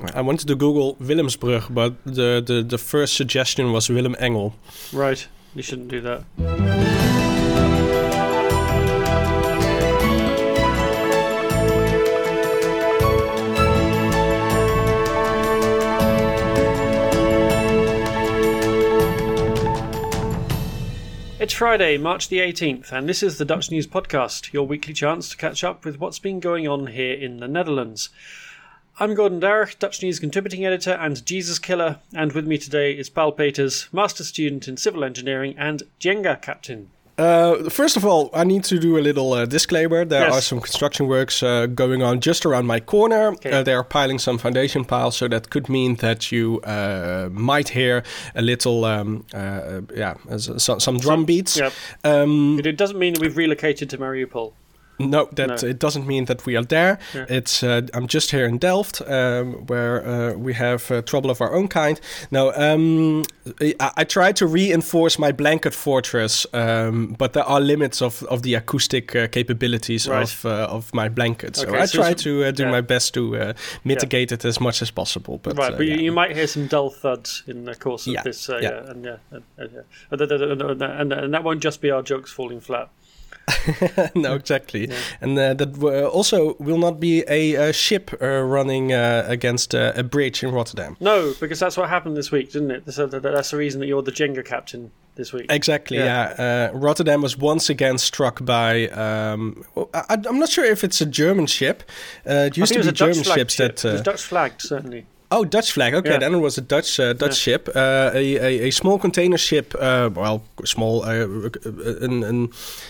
I wanted to Google Willemsbrug, but the, the, the first suggestion was Willem Engel. Right. You shouldn't do that. It's Friday, March the 18th, and this is the Dutch News Podcast, your weekly chance to catch up with what's been going on here in the Netherlands. I'm Gordon Darragh, Dutch News contributing editor and Jesus killer, and with me today is Paul Peters, master student in civil engineering and Jenga captain. Uh, first of all, I need to do a little uh, disclaimer. There Yes. are some construction works uh, going on just around my corner. Okay. Uh, they are piling some foundation piles, so that could mean that you uh, might hear a little, um, uh, yeah, some, some drum beats. Yep. Um, It, it doesn't mean that we've relocated to Mariupol. No, that No. it doesn't mean that we are there. Yeah. It's uh, I'm just here in Delft, um, where uh, we have uh, trouble of our own kind. Now, um, I, I try to reinforce my blanket fortress, um, but there are limits of, of the acoustic uh, capabilities Right. of uh, of my blanket. So Okay, I so try to uh, do yeah. my best to uh, mitigate it as much as possible. But, right, but you yeah. you might hear some dull thuds in the course of Yeah, this. Uh, yeah. yeah. yeah, yeah. And, and, and, and that won't just be our jokes falling flat. no, exactly. Yeah. And uh, that uh, also will not be a, uh ship uh, running uh, against uh, a bridge in Rotterdam. No, because that's what happened this week, didn't it? So that's the reason that you're the Jenga captain this week. Exactly. Yeah. Yeah. Uh, Rotterdam was once again struck by. Um, I, I'm not sure if it's a German ship. Uh, it used to be a Dutch German ships ship. that. it was Dutch flagged, certainly. Oh, Dutch flag. Okay, Yeah. then it was a Dutch uh, Dutch Yeah. ship, uh, a, a a small container ship. Uh, well, small. Uh, an, an,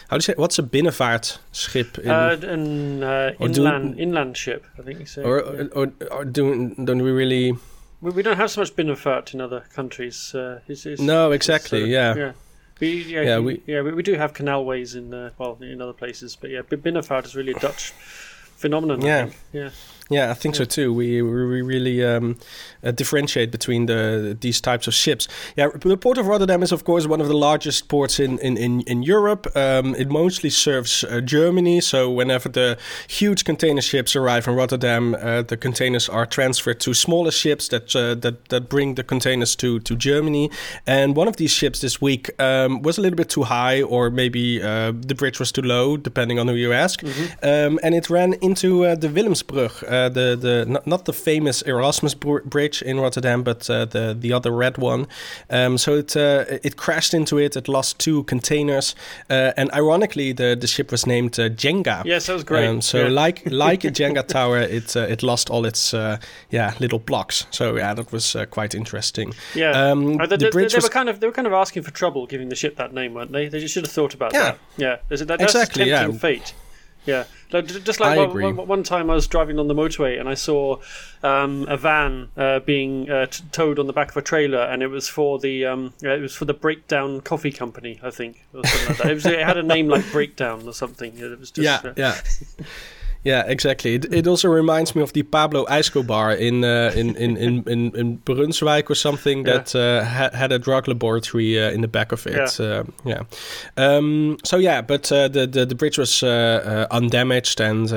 how do you say? What's a binnenvaartschip? In, Uh, an uh, Or do- inland inland ship, I think you say. or Yeah. or, or do, don't we really? we, we don't have so much binnenvaart in other countries. Uh, it's, it's, No, it's, exactly, uh, yeah. yeah. We, yeah, Yeah, we, yeah, we, we do have canalways in uh, well in other places, but yeah, bin- binnenvaart is really a Dutch phenomenon. Yeah. yeah. Yeah, I think so too. We we really um, uh, differentiate between the these types of ships. Yeah, the port of Rotterdam is of course one of the largest ports in in in, in Europe. Um, it mostly serves uh, Germany. So whenever the huge container ships arrive in Rotterdam, uh, the containers are transferred to smaller ships that uh, that that bring the containers to to Germany. And one of these ships this week um, was a little bit too high, or maybe uh, the bridge was too low, depending on who you ask. Um, and it ran into uh, the Willemsbrug, uh, the the not, not the famous Erasmus Bridge in Rotterdam, but uh, the the other red one. Um, so it uh, it crashed into it. It lost two containers, uh, and ironically, the the ship was named uh, Jenga. Yes, that was great. Um, so Yeah. like like a Jenga tower, it uh, it lost all its uh, yeah little blocks. So yeah, that was uh, quite interesting. Yeah, Um, Uh, they, the they- bridge they was were kind of they were kind of asking for trouble giving the ship that name, weren't they? They should have thought about Yeah. that. Yeah, that, that's Exactly, yeah. tempting fate. Yeah, just like one, one, one time I was driving on the motorway and I saw um, a van uh, being uh, t- towed on the back of a trailer, and it was for the um, it was for the Breakdown Coffee Company, I think, or something like that. It, was, it had a name like Breakdown or something. It was just yeah, uh, yeah. Yeah, exactly. It, it also reminds me of the Pablo Escobar in uh, in, in, in, in in Brunswijk or something Yeah. that uh, ha- had a drug laboratory uh, in the back of it. Yeah. Uh, yeah. Um, so yeah, but uh, the, the the bridge was uh, uh, undamaged, and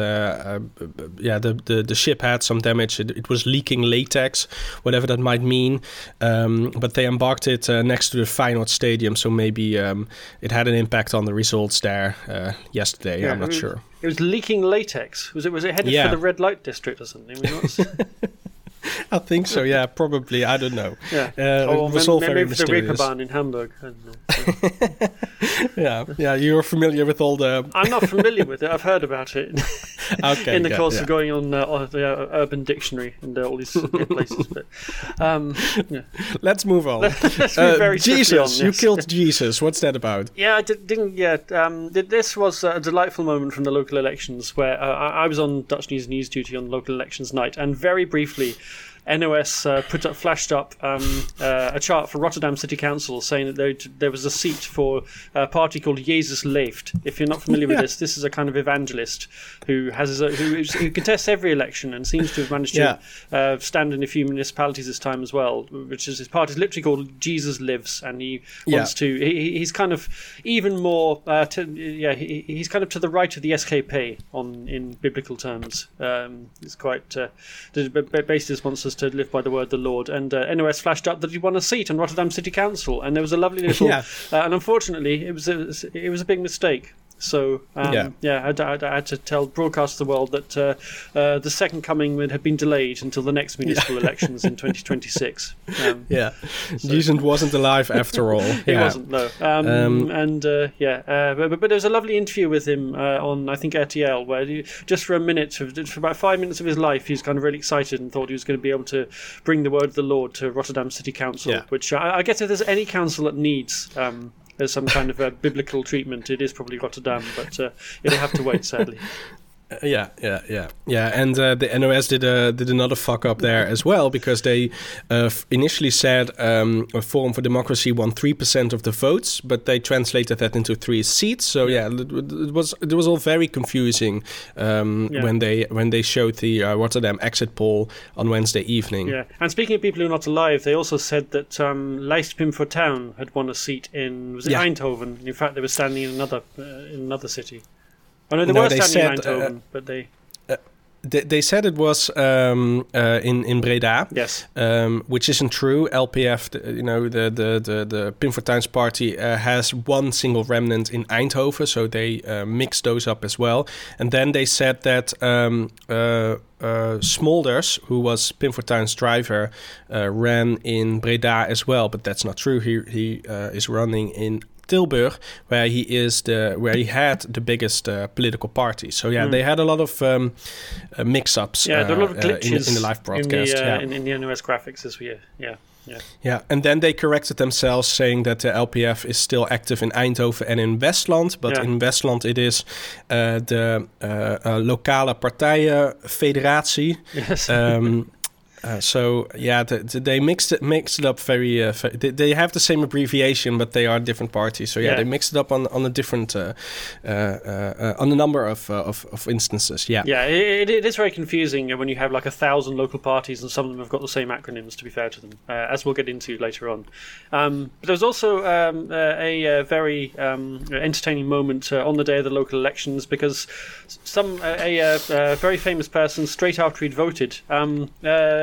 yeah, the, the the ship had some damage. It, it was leaking latex, whatever that might mean. Um, but they embarked it uh, next to the Feyenoord Stadium, so maybe um, it had an impact on the results there uh, yesterday. Yeah, I'm not was- sure. It was leaking latex. Was it? Was it headed Yeah. for the red light district or something? I mean, I think so. Yeah, probably. I don't know. yeah. Uh, oh, it was all very maybe the mysterious. Reeperbahn in Hamburg. I don't know. Yeah, yeah. You're familiar with all the. I'm not familiar with it. I've heard about it Okay. in the yeah, course yeah. of going on uh, the uh, Urban Dictionary and uh, all these uh, places. But um, yeah. Let's move on. let's be Uh, Jesus, on, you killed Jesus. What's that about? Yeah, I did, didn't. Yeah, um, this was a delightful moment from the local elections where uh, I I was on Dutch News news duty on local elections night, and very briefly. NOS uh, put up, flashed up um, uh, a chart for Rotterdam City Council saying that there, was a seat for a party called Jesus Leeft. If you're not familiar with this, this is a kind of evangelist who has who, is- who contests every election and seems to have managed to uh, stand in a few municipalities this time as well. Which is his party is literally called Jesus Lives, and he Yeah. wants to. He, he- he's kind of even more. Uh, to, yeah, he, he's kind of to the right of the SGP on in biblical terms. Um, it's quite. Uh, the b- b- wants us to live by the word of the Lord. And uh, NOS flashed up that he won a seat on Rotterdam City Council, and there was a lovely little. Yeah. Uh, and unfortunately, it was a, it was a big mistake. So um, Yeah. yeah, I, had- I I had to tell broadcast the world that uh, uh, the second coming would have been delayed until the next municipal elections in 2026. Um, Yeah, Decent wasn't alive after all. he yeah. wasn't, no. Um, Um, and uh, yeah, uh, but, but there was a lovely interview with him uh, on, I think, RTL, where he, just for a minute, for for about five minutes of his life, he was kind of really excited and thought he was going to be able to bring the word of the Lord to Rotterdam City Council. Yeah. Which I, I guess if there's any council that needs. Um, there's some kind of a biblical treatment. It is probably Rotterdam, but uh, it'll have to wait, sadly. Yeah, yeah, yeah, yeah. And uh, the NOS did uh, did another fuck up there as well because they uh, f- initially said um, a Forum for Democracy won three percent of the votes, but they translated that into three seats. So yeah, it, it was it was all very confusing um, Yeah. when they when they showed the uh, Rotterdam exit poll on Wednesday evening. Yeah, and speaking of people who are not alive, they also said that um, Pim Fortuyn had won a seat in was it Yeah. Eindhoven. In fact, they were standing in another uh, in another city. Oh no, they No, were they said, uh, but they They, they said it was um, uh, in in Breda. yes, um, which isn't true. LPF, the, you know, the the the, the Pim Fortuyn's party uh, has one single remnant in Eindhoven, so they uh, mixed those up as well. And then they said that um, uh, uh, Smolders, who was Pim Fortuyn's driver, uh, ran in Breda as well, but that's not true. He he uh, is running in. Tilburg, where he is the where he had the biggest uh, political party. So yeah, Mm. they had a lot of um, uh, mix-ups. yeah, there a lot of uh, uh, in, glitches in the live broadcast. in the, yeah. in, in the NOS graphics as we yeah yeah Yeah, and then they corrected themselves, saying that the LPF is still active in Eindhoven and in Westland. But Yeah. in Westland, it is uh, the uh, uh, lokale partijenfederatie. yes Um, uh, so yeah, the, the, they mixed it mixed it up very. Uh, they, they have the same abbreviation, but they are different parties. So yeah, Yeah. they mixed it up on on a different uh, uh, uh, on a number of, uh, of of instances. Yeah. yeah it, it is very confusing when you have like a thousand local parties and some of them have got the same acronyms. To be fair to them, uh, as we'll get into later on. Um, but there was also um, a, very um, entertaining moment uh, on the day of the local elections because some a, uh very famous person straight after he'd voted, um,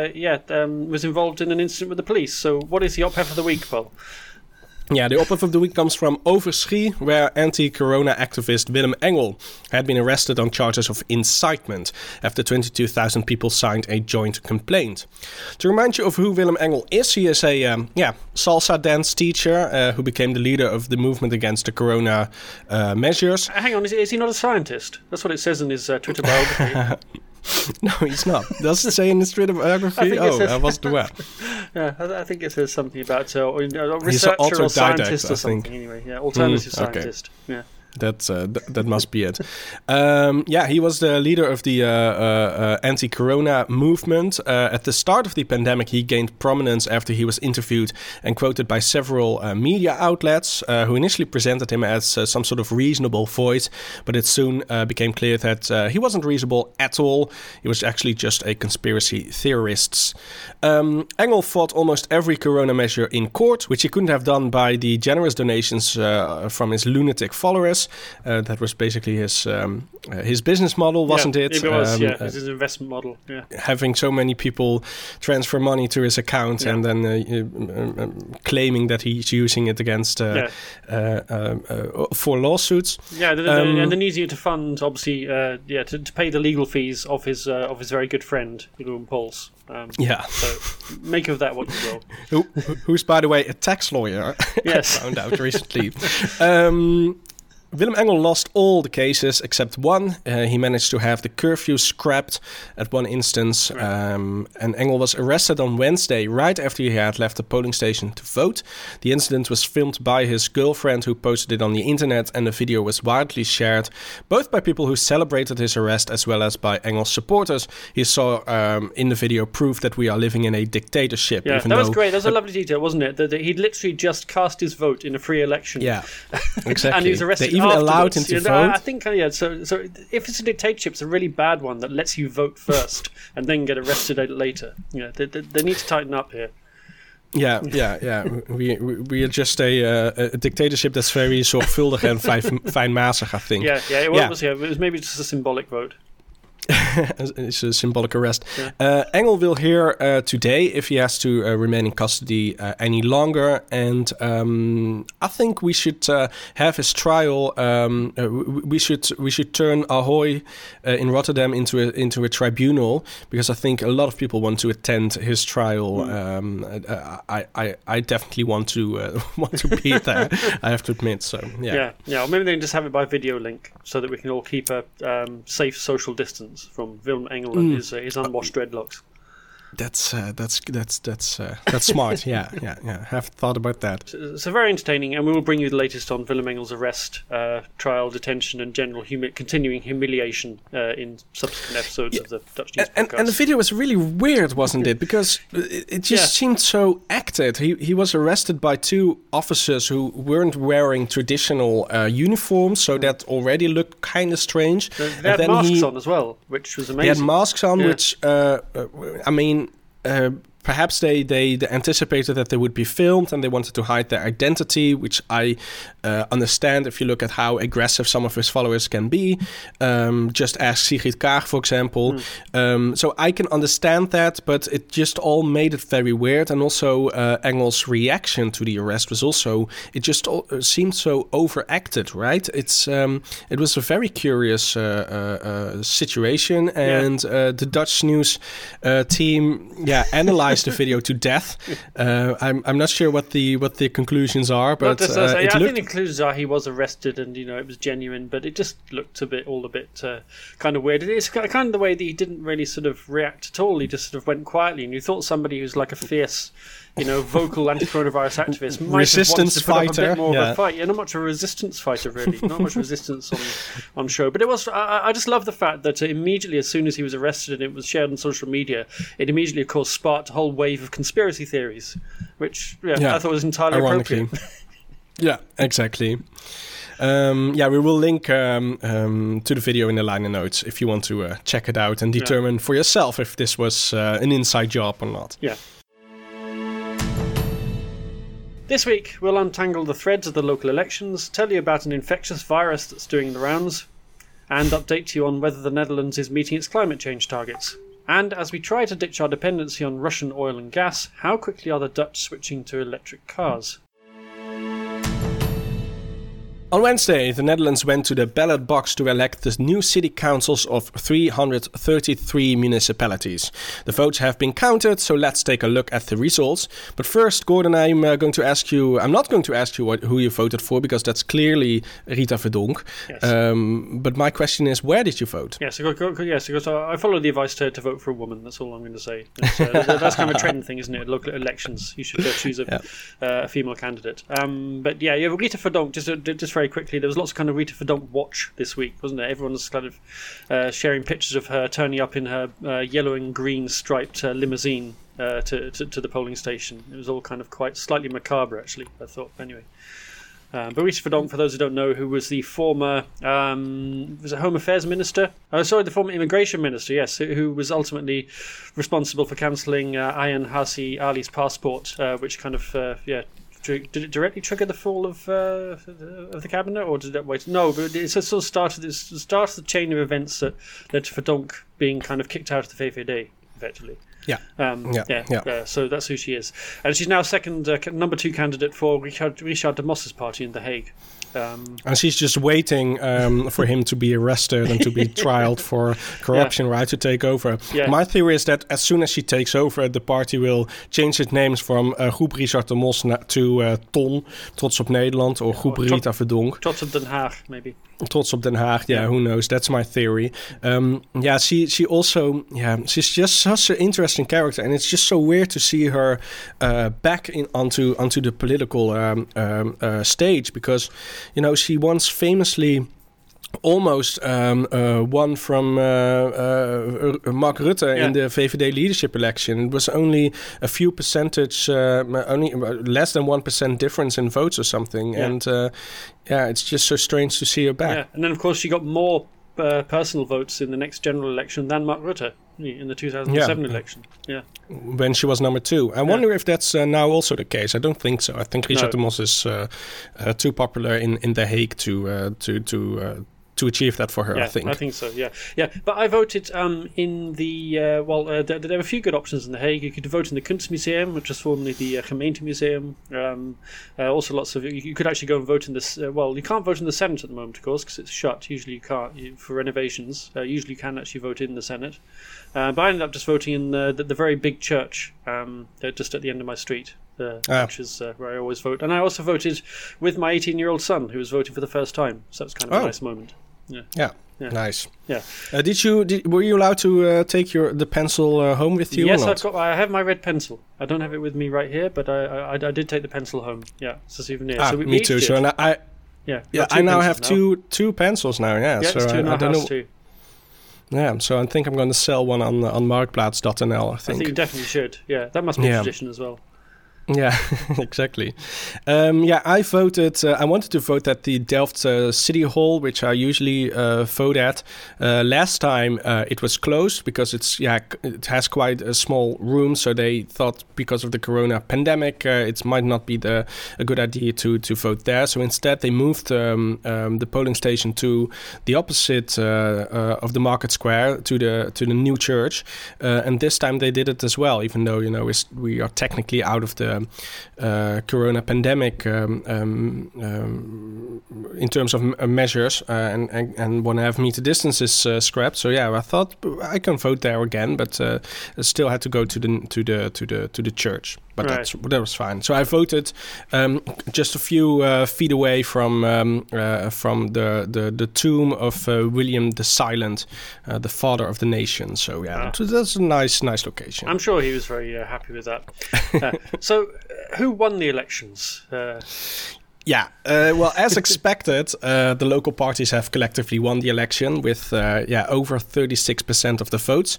uh, yeah, um, was involved in an incident with the police. So, what is the op of the week, Paul? Yeah, the op of the week comes from Overschie, where anti-corona activist Willem Engel had been arrested on charges of incitement after 22,000 people signed a joint complaint. To remind you of who Willem Engel is, he is a um, yeah salsa dance teacher uh, who became the leader of the movement against the corona uh, measures. Uh, hang on, is, is he not a scientist? That's what it says in his uh, Twitter biography. No, he's not. Does it say in his Street of biography? Oh, says- I wasn't aware. yeah, I, I think it says something about uh, or, a researcher or scientist or something. Anyway, yeah, alternative Mm, okay. scientist. Yeah. That uh, th- that must be it. Um, yeah, he was the leader of the uh, uh, uh, anti-corona movement. Uh, at the start of the pandemic, he gained prominence after he was interviewed and quoted by several uh, media outlets, who initially presented him as some sort of reasonable voice. But it soon became clear that he wasn't reasonable at all. He was actually just a conspiracy theorist. Um, Engel fought almost every corona measure in court, which he couldn't have done by the generous donations from his lunatic followers. Uh, that was basically his um, uh, his business model, wasn't yeah, it? It was, Um, yeah. uh, his investment model. Yeah. having so many people transfer money to his account Yeah. and then uh, um, um, claiming that he's using it against uh, uh, um, for lawsuits. Yeah, the, the, Um, and then using it to fund, obviously, uh, yeah, to, to pay the legal fees of his uh, of his very good friend, Jeroen Pols. Um, Yeah, so make of that what you will. Who, who's by the way a tax lawyer. Yes. found out recently. um, Willem Engel lost all the cases except one. Uh, he managed to have the curfew scrapped at one instance. Um, and Engel was arrested on Wednesday, right after he had left the polling station to vote. The incident was filmed by his girlfriend, who posted it on the internet, and the video was widely shared, both by people who celebrated his arrest as well as by Engel's supporters. He saw um, in the video proof that we are living in a dictatorship. Yeah, that was great. That was a lovely detail, wasn't it? That, that he'd literally just cast his vote in a free election. Yeah, exactly. and he was arrested. Even allowed him to You know, vote. I think, uh, yeah. So, so if it's a dictatorship, it's a really bad one that lets you vote first and then get arrested later. You know, they, they, they need to tighten up here. Yeah, yeah, yeah. We, we, we are just a, uh, a dictatorship that's very zorgvuldig and fijn, fijnmazig, I think. Yeah, yeah. It Yeah. was, yeah. It was maybe just a symbolic vote. it's a symbolic arrest. Yeah. Uh, Engel will hear uh, today if he has to uh, remain in custody uh, any longer, and um, I think we should uh, have his trial. Um, uh, we should we should turn Ahoy in Rotterdam into a into a tribunal because I think a lot of people want to attend his trial. Mm. Um, I, I I definitely want to want to be there. I have to admit. So yeah, yeah, yeah. Or maybe they can just have it by video link so that we can all keep a um, safe social distance from Willem Engel and mm. his, uh, his unwashed dreadlocks. That's uh, that's that's that's uh, that's smart. yeah, yeah, yeah. Have thought about that. So, so, very entertaining, and we will bring you the latest on Willem Engel's arrest, uh, trial, detention, and general humi- continuing humiliation uh, in subsequent episodes yeah. of the Dutch News and, and, the video was really weird, wasn't it? Because it, it just yeah. seemed so acted. He he was arrested by two officers who weren't wearing traditional uh, uniforms, so that already looked kind of strange. They, they had masks he, on as well, which was amazing. They had masks on, yeah. which uh, I mean uh, perhaps they, they, they, anticipated that they would be filmed and they wanted to hide their identity, which I uh, understand if you look at how aggressive some of his followers can be. Um, just ask Sigrid Kaag, for example. Mm. Um, so I can understand that, but it just all made it very weird. And also, uh, Engel's reaction to the arrest was also, it just all, uh, seemed so overacted, right? It's um, It was a very curious uh, uh, uh situation. And yeah. the Dutch news team, yeah, analyzed the video to death. Uh, I'm I'm not sure what the what the conclusions are, but uh, yeah, I think the conclusions are he was arrested and you know it was genuine, but it just looked a bit all a bit uh, kind of weird. It's kind of the way that he didn't really sort of react at all. He just sort of went quietly, and you thought somebody who's like a fierce you know, vocal anti-coronavirus activist might resistance have wanted to put fighter. Up a bit more yeah. of a fight. Yeah, not much of a resistance fighter really, not much resistance on on show. But it was. I, I just love the fact that immediately, as soon as he was arrested and it was shared on social media, it immediately, of course, sparked a whole wave of conspiracy theories, which yeah, yeah. I thought was entirely appropriate. yeah, exactly. Um, yeah, we will link um, um, to the video in the liner notes if you want to uh, check it out and determine yeah. for yourself if this was uh, an inside job or not. Yeah. This week, we'll untangle the threads of the local elections, tell you about an infectious virus that's doing the rounds, and update you on whether the Netherlands is meeting its climate change targets. And as we try to ditch our dependency on Russian oil and gas, how quickly are the Dutch switching to electric cars? On Wednesday, the Netherlands went to the ballot box to elect the new city councils of 333 municipalities. The votes have been counted, so let's take a look at the results. But first, Gordon, I'm uh, going to ask you, I'm not going to ask you what, who you voted for because that's clearly Rita Verdonk. Yes. Um, but my question is, where did you vote? Yes, go, go, yes because I followed the advice to, to vote for a woman. That's all I'm going to say. Uh, that's kind of a trend thing, isn't it? Local elections, you should uh, choose a, yeah. uh, a, female candidate. Um, but yeah, yeah, Rita Verdonk, just, just very quickly, there was lots of kind of Rita Verdonk watch this week, wasn't there? Everyone's kind of uh, sharing pictures of her turning up in her uh, yellow and green striped uh, limousine uh, to, to, to the polling station. It was all kind of quite slightly macabre, actually. I thought, anyway. Um, but Rita Verdonk, for those who don't know, who was the former um, was it Home Affairs Minister? Oh, sorry, the former Immigration Minister, yes, who was ultimately responsible for cancelling uh, Ayaan Hirsi Ali's passport, uh, which kind of uh, yeah did it directly trigger the fall of uh, of the cabinet, or did it wait? No, but it sort of started. It started the chain of events that led to Verdonk being kind of kicked out of the VVD, effectively. Yeah. Um, yeah. Yeah. yeah. Uh, so that's who she is, and she's now second, uh, number two candidate for Richard Richard de Mos's party in The Hague. Um, and she's just waiting um, for him to be arrested and to be trialed for corruption, yeah. right? To take over. Yeah. My theory is that as soon as she takes over, the party will change its names from uh, Groep Richard de Mos to uh, TON, Trots op Nederland, or Groep Rita Verdonk. Trots op Den Haag, maybe. Trots op Den Haag, yeah, yeah, who knows? That's my theory. Um, yeah, she she also, yeah, she's just such an interesting character, and it's just so weird to see her uh, back in onto onto the political um, um, uh, stage because you know, she once famously almost um, uh, won from uh, uh, Mark Rutte yeah. in the VVD leadership election. It was only a few percentage, uh, only less than one percent difference in votes or something. Yeah. And uh, yeah, it's just so strange to see her back. Yeah. And then of course she got more uh, personal votes in the next general election than Mark Rutte in the 2007 yeah. election. Yeah. When she was number two. I yeah. wonder if that's uh, now also the case. I don't think so. I think Richard no. de Mos is uh, uh, too popular in, in The Hague to uh, to to uh, to achieve that for her. Yeah, I think. I think so. Yeah, yeah. But I voted um, in the uh, well. Uh, there, there were a few good options in the Hague. You could vote in the Kunstmuseum, which was formerly the uh, Gemeente Museum. Um, uh, also, lots of you could actually go and vote in this. Uh, well, you can't vote in the Senate at the moment, of course, because it's shut. Usually, you can't you, for renovations. Uh, usually, you can actually vote in the Senate. Uh, but I ended up just voting in the, the, the very big church um, uh, just at the end of my street, uh, Ah. which is uh, where I always vote. And I also voted with my 18 year old son, who was voting for the first time. So that was kind of Oh. a nice moment. Yeah. Yeah. Nice. Yeah. Uh, did you? Did, were you allowed to uh, take your the pencil uh, home with you? yes. I've got. I have my red pencil. I don't have it with me right here, but I I, I did take the pencil home. Yeah, it's a souvenir. Ah, so we, we me each too. So and I, yeah, yeah, I now have two two pencils now. Yeah. Yeah, so I, I don't know. too. Yeah. So I think I'm going to sell one on uh, on marktplaats.nl. I think. I think. think you definitely should. Yeah, that must be Yeah. a tradition as well. Yeah, exactly. Um, yeah, I voted. Uh, I wanted to vote at the Delft uh, City Hall, which I usually uh, vote at. Uh, last time uh, it was closed because it's yeah it has quite a small room, so they thought because of the Corona pandemic, uh, it might not be the a good idea to to vote there. So instead, they moved um, um, the polling station to the opposite of the Market Square to the to the new church, and this time they did it as well. Even though you know we are technically out of the Corona pandemic um, um, um, in terms of m- uh, measures, uh, and and, and want to have meter distances uh, scrapped. So yeah, I thought I can vote there again, but uh, I still had to go to the to the to the to the church. But Right. that's that was fine. So I voted um, just a few uh, feet away from um, uh, from the, the the tomb of uh, William the Silent, uh, the father of the nation. So yeah, Ah. that- that's a nice nice location. I'm sure he was very uh, happy with that. Uh, so, uh, who won the elections? Uh, Yeah, uh, well, as expected, uh, the local parties have collectively won the election with uh, yeah over 36% of the votes.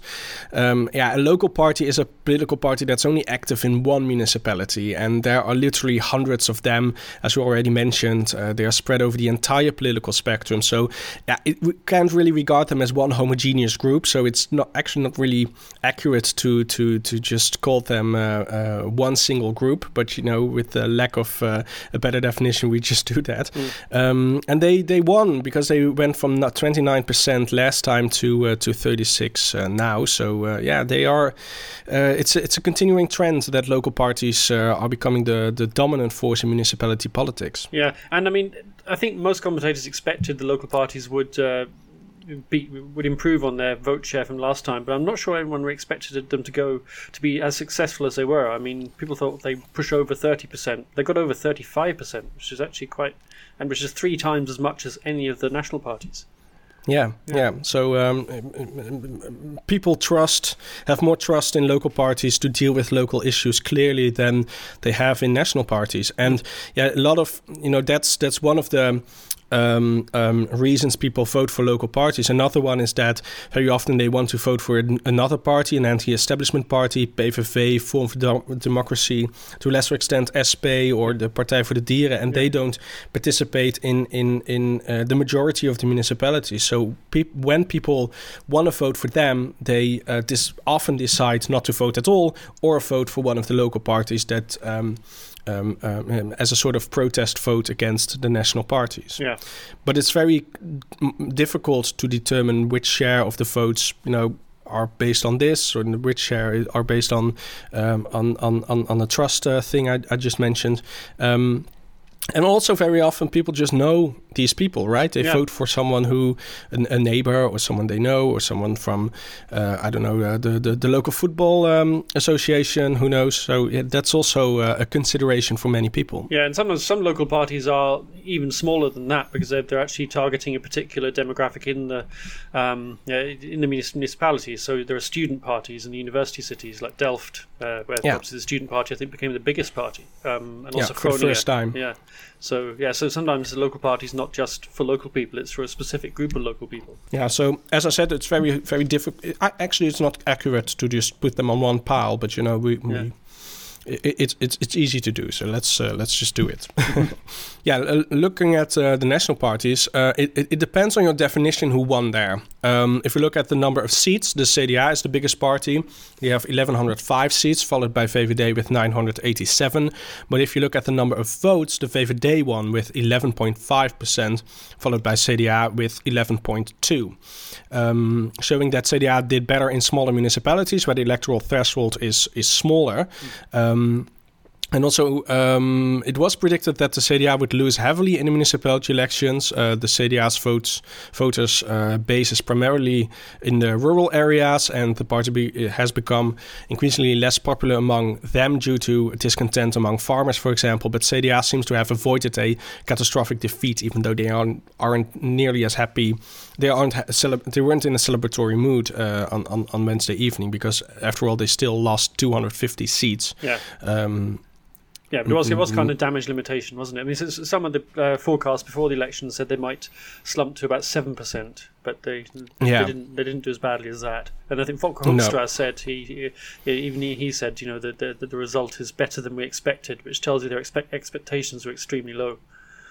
Um, yeah, a local party is a political party that's only active in one municipality, and there are literally hundreds of them, as we already mentioned. Uh, they are spread over the entire political spectrum. So, yeah, it, we can't really regard them as one homogeneous group. So it's not actually not really accurate to to to just call them uh, uh, one single group. But you know, with the lack of a better definition, we just do that. Um, and they they won because they went from not 29% last time to uh, to 36 uh, now. So uh, yeah, they are. Uh, it's a, it's a continuing trend that local parties uh, are becoming the the dominant force in municipality politics. yeah, and I mean, I think most commentators expected the local parties would. Uh, be, would improve on their vote share from last time, but I'm not sure anyone expected them to go to be as successful as they were. I mean, people thought they push over 30%. They got over 35%, which is actually quite, and which is three times as much as any of the national parties. Yeah, yeah. So um, people trust, have more trust in local parties to deal with local issues clearly than they have in national parties. And yeah, a lot of you know that's that's one of the um, um, reasons people vote for local parties. Another one is that very often they want to vote for an- another party, an anti-establishment party, PVV, Forum for Democracy, to a lesser extent SP or the Partij voor de Dieren, and they don't participate in in in uh, the majority of the municipalities. So peop when people want to vote for them, they uh, dis- often decide not to vote at all or vote for one of the local parties that. Um, um, um, as a sort of protest vote against the national parties, Yeah. but it's very difficult to determine which share of the votes, you know, are based on this, or which share are based on um, on, on on on the trust uh, thing I, I just mentioned. Um, and also, very often people just know these people, right? They Yeah. vote for someone who, a, a neighbor, or someone they know, or someone from, uh, I don't know, uh, the, the the local football um, association. Who knows? So yeah, that's also uh, a consideration for many people. Yeah, and sometimes some local parties are even smaller than that because they're, they're actually targeting a particular demographic in the um, yeah, in the municipalities. So there are student parties in the university cities like Delft, uh, where Yeah. the student party I think became the biggest party, um, and Yeah, also for the first time. Yeah. So yeah, so sometimes the local party is not just for local people; it's for a specific group of local people. Yeah, so as I said, it's very, very difficult. Actually, it's not accurate to just put them on one pile, but you know, we, Yeah. we it's it's it's easy to do. So let's uh, let's just do it. yeah, uh, looking at uh, the national parties, uh, it, it, it depends on your definition who won there. Um, if we look at the number of seats, the CDA is the biggest party. They have 1105 seats, followed by VVD with 987. But if you look at the number of votes, the VVD won with 11.5 percent, followed by CDA with 11.2, um, showing that CDA did better in smaller municipalities where the electoral threshold is is smaller. Mm. Um, and also, um, it was predicted that the CDA would lose heavily in the municipality elections. Uh, the CDA's votes, voters uh, base is primarily in the rural areas, and the party be, has become increasingly less popular among them due to discontent among farmers, for example. But CDA seems to have avoided a catastrophic defeat, even though they aren't, aren't nearly as happy. They aren't they weren't in a celebratory mood uh, on, on, on Wednesday evening because, after all, they still lost 250 seats. Yeah. Um, yeah, but it was, it was kind of damage limitation, wasn't it? I mean, some of the uh, forecasts before the election said they might slump to about seven percent, but they yeah. they didn't they didn't do as badly as that. And I think Wopke Hoekstra no. said he, he, even he, he said you know that the, the, result is better than we expected, which tells you their expect, expectations were extremely low.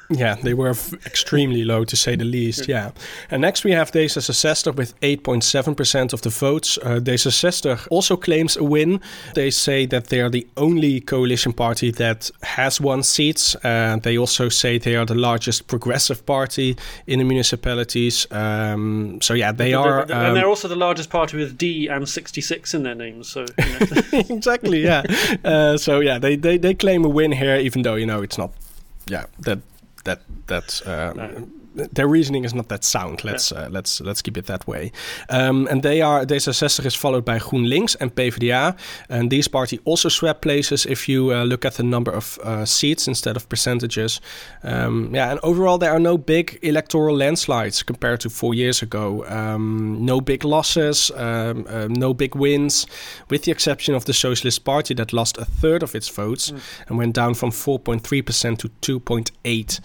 Yeah, they were extremely low to say the least. Yeah. And next we have D66 with 8.7% of the votes. Uh, D66 also claims a win. They say that they are the only coalition party that has won seats. Uh, they also say they are the largest progressive party in the municipalities. Um, so yeah, they are. Um, and they're also the largest party with D and 66 in their names. So you know. exactly, yeah. Uh, so yeah, they, they they claim a win here, even though you know it's not. Yeah, that that that uh, their reasoning is not that sound. Let's yeah. uh, let's let's keep it that way. Um, and they are D66 is followed by GroenLinks and PvdA, and these parties also swap places if you uh, look at the number of uh, seats instead of percentages. Um, yeah, and overall there are no big electoral landslides compared to four years ago. Um, no big losses, um, uh, no big wins, with the exception of the Socialist Party that lost a third of its votes mm. and went down from 4.3% to 2.8.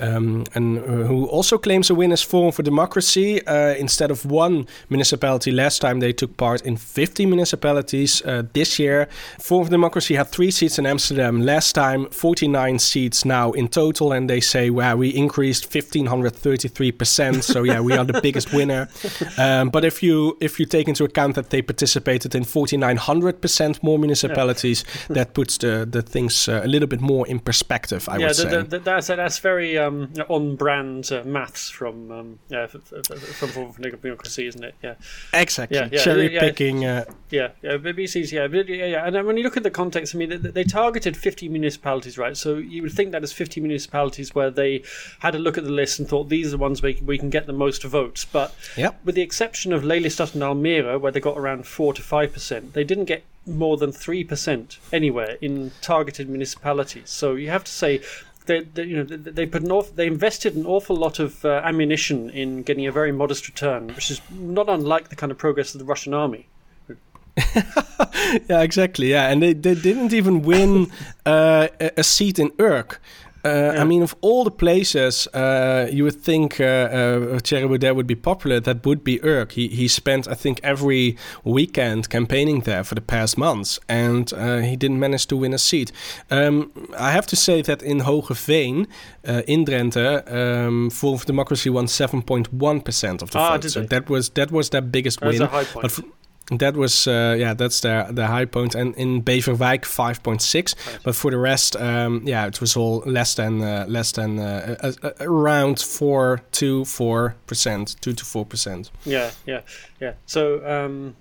Um, and uh, who also claims a win as Forum for Democracy. Uh, instead of one municipality last time, they took part in 50 municipalities uh, this year. Forum for Democracy had three seats in Amsterdam last time, 49 seats now in total, and they say, wow, we increased 1533%. so yeah, we are the biggest winner. Um, but if you if you take into account that they participated in 4900% more municipalities, yeah. that puts the the things uh, a little bit more in perspective. I yeah, would the, say. The, that's that's very. Um, um, on brand uh, maths from um, yeah, from democracy, isn't it? Yeah, exactly. Yeah, yeah Cherry yeah, picking. Uh... Yeah, yeah, BBC's yeah, yeah, yeah. And when you look at the context, I mean, they, they, targeted 50 municipalities, right? So you would think that as 50 municipalities where they had a look at the list and thought these are the ones we can, we can get the most votes. But yep. with the exception of Lelystad and Almere, where they got around four to five percent, they didn't get more than 3% anywhere in targeted municipalities. So you have to say they, they, you know they put an awful, they invested an awful lot of uh, ammunition in getting a very modest return, which is not unlike the kind of progress of the Russian army. yeah, exactly. Yeah, and they, they didn't even win uh, a seat in Urk. Uh, yeah. I mean, of all the places uh, you would think uh, uh, Thierry Baudet would be popular, that would be Urk. He he spent, I think, every weekend campaigning there for the past months, and uh, he didn't manage to win a seat. Um, I have to say that in Hoogeveen, uh, in Drenthe, um, Democracy won 7.1% of the ah, votes. So that was that was their biggest That's win. That was uh, yeah, that's the the high point, and in Beverwijk five point six. But for the rest, um, yeah, it was all less than uh, less than uh, around four to four percent, two to four percent. Yeah, yeah, yeah. So. Um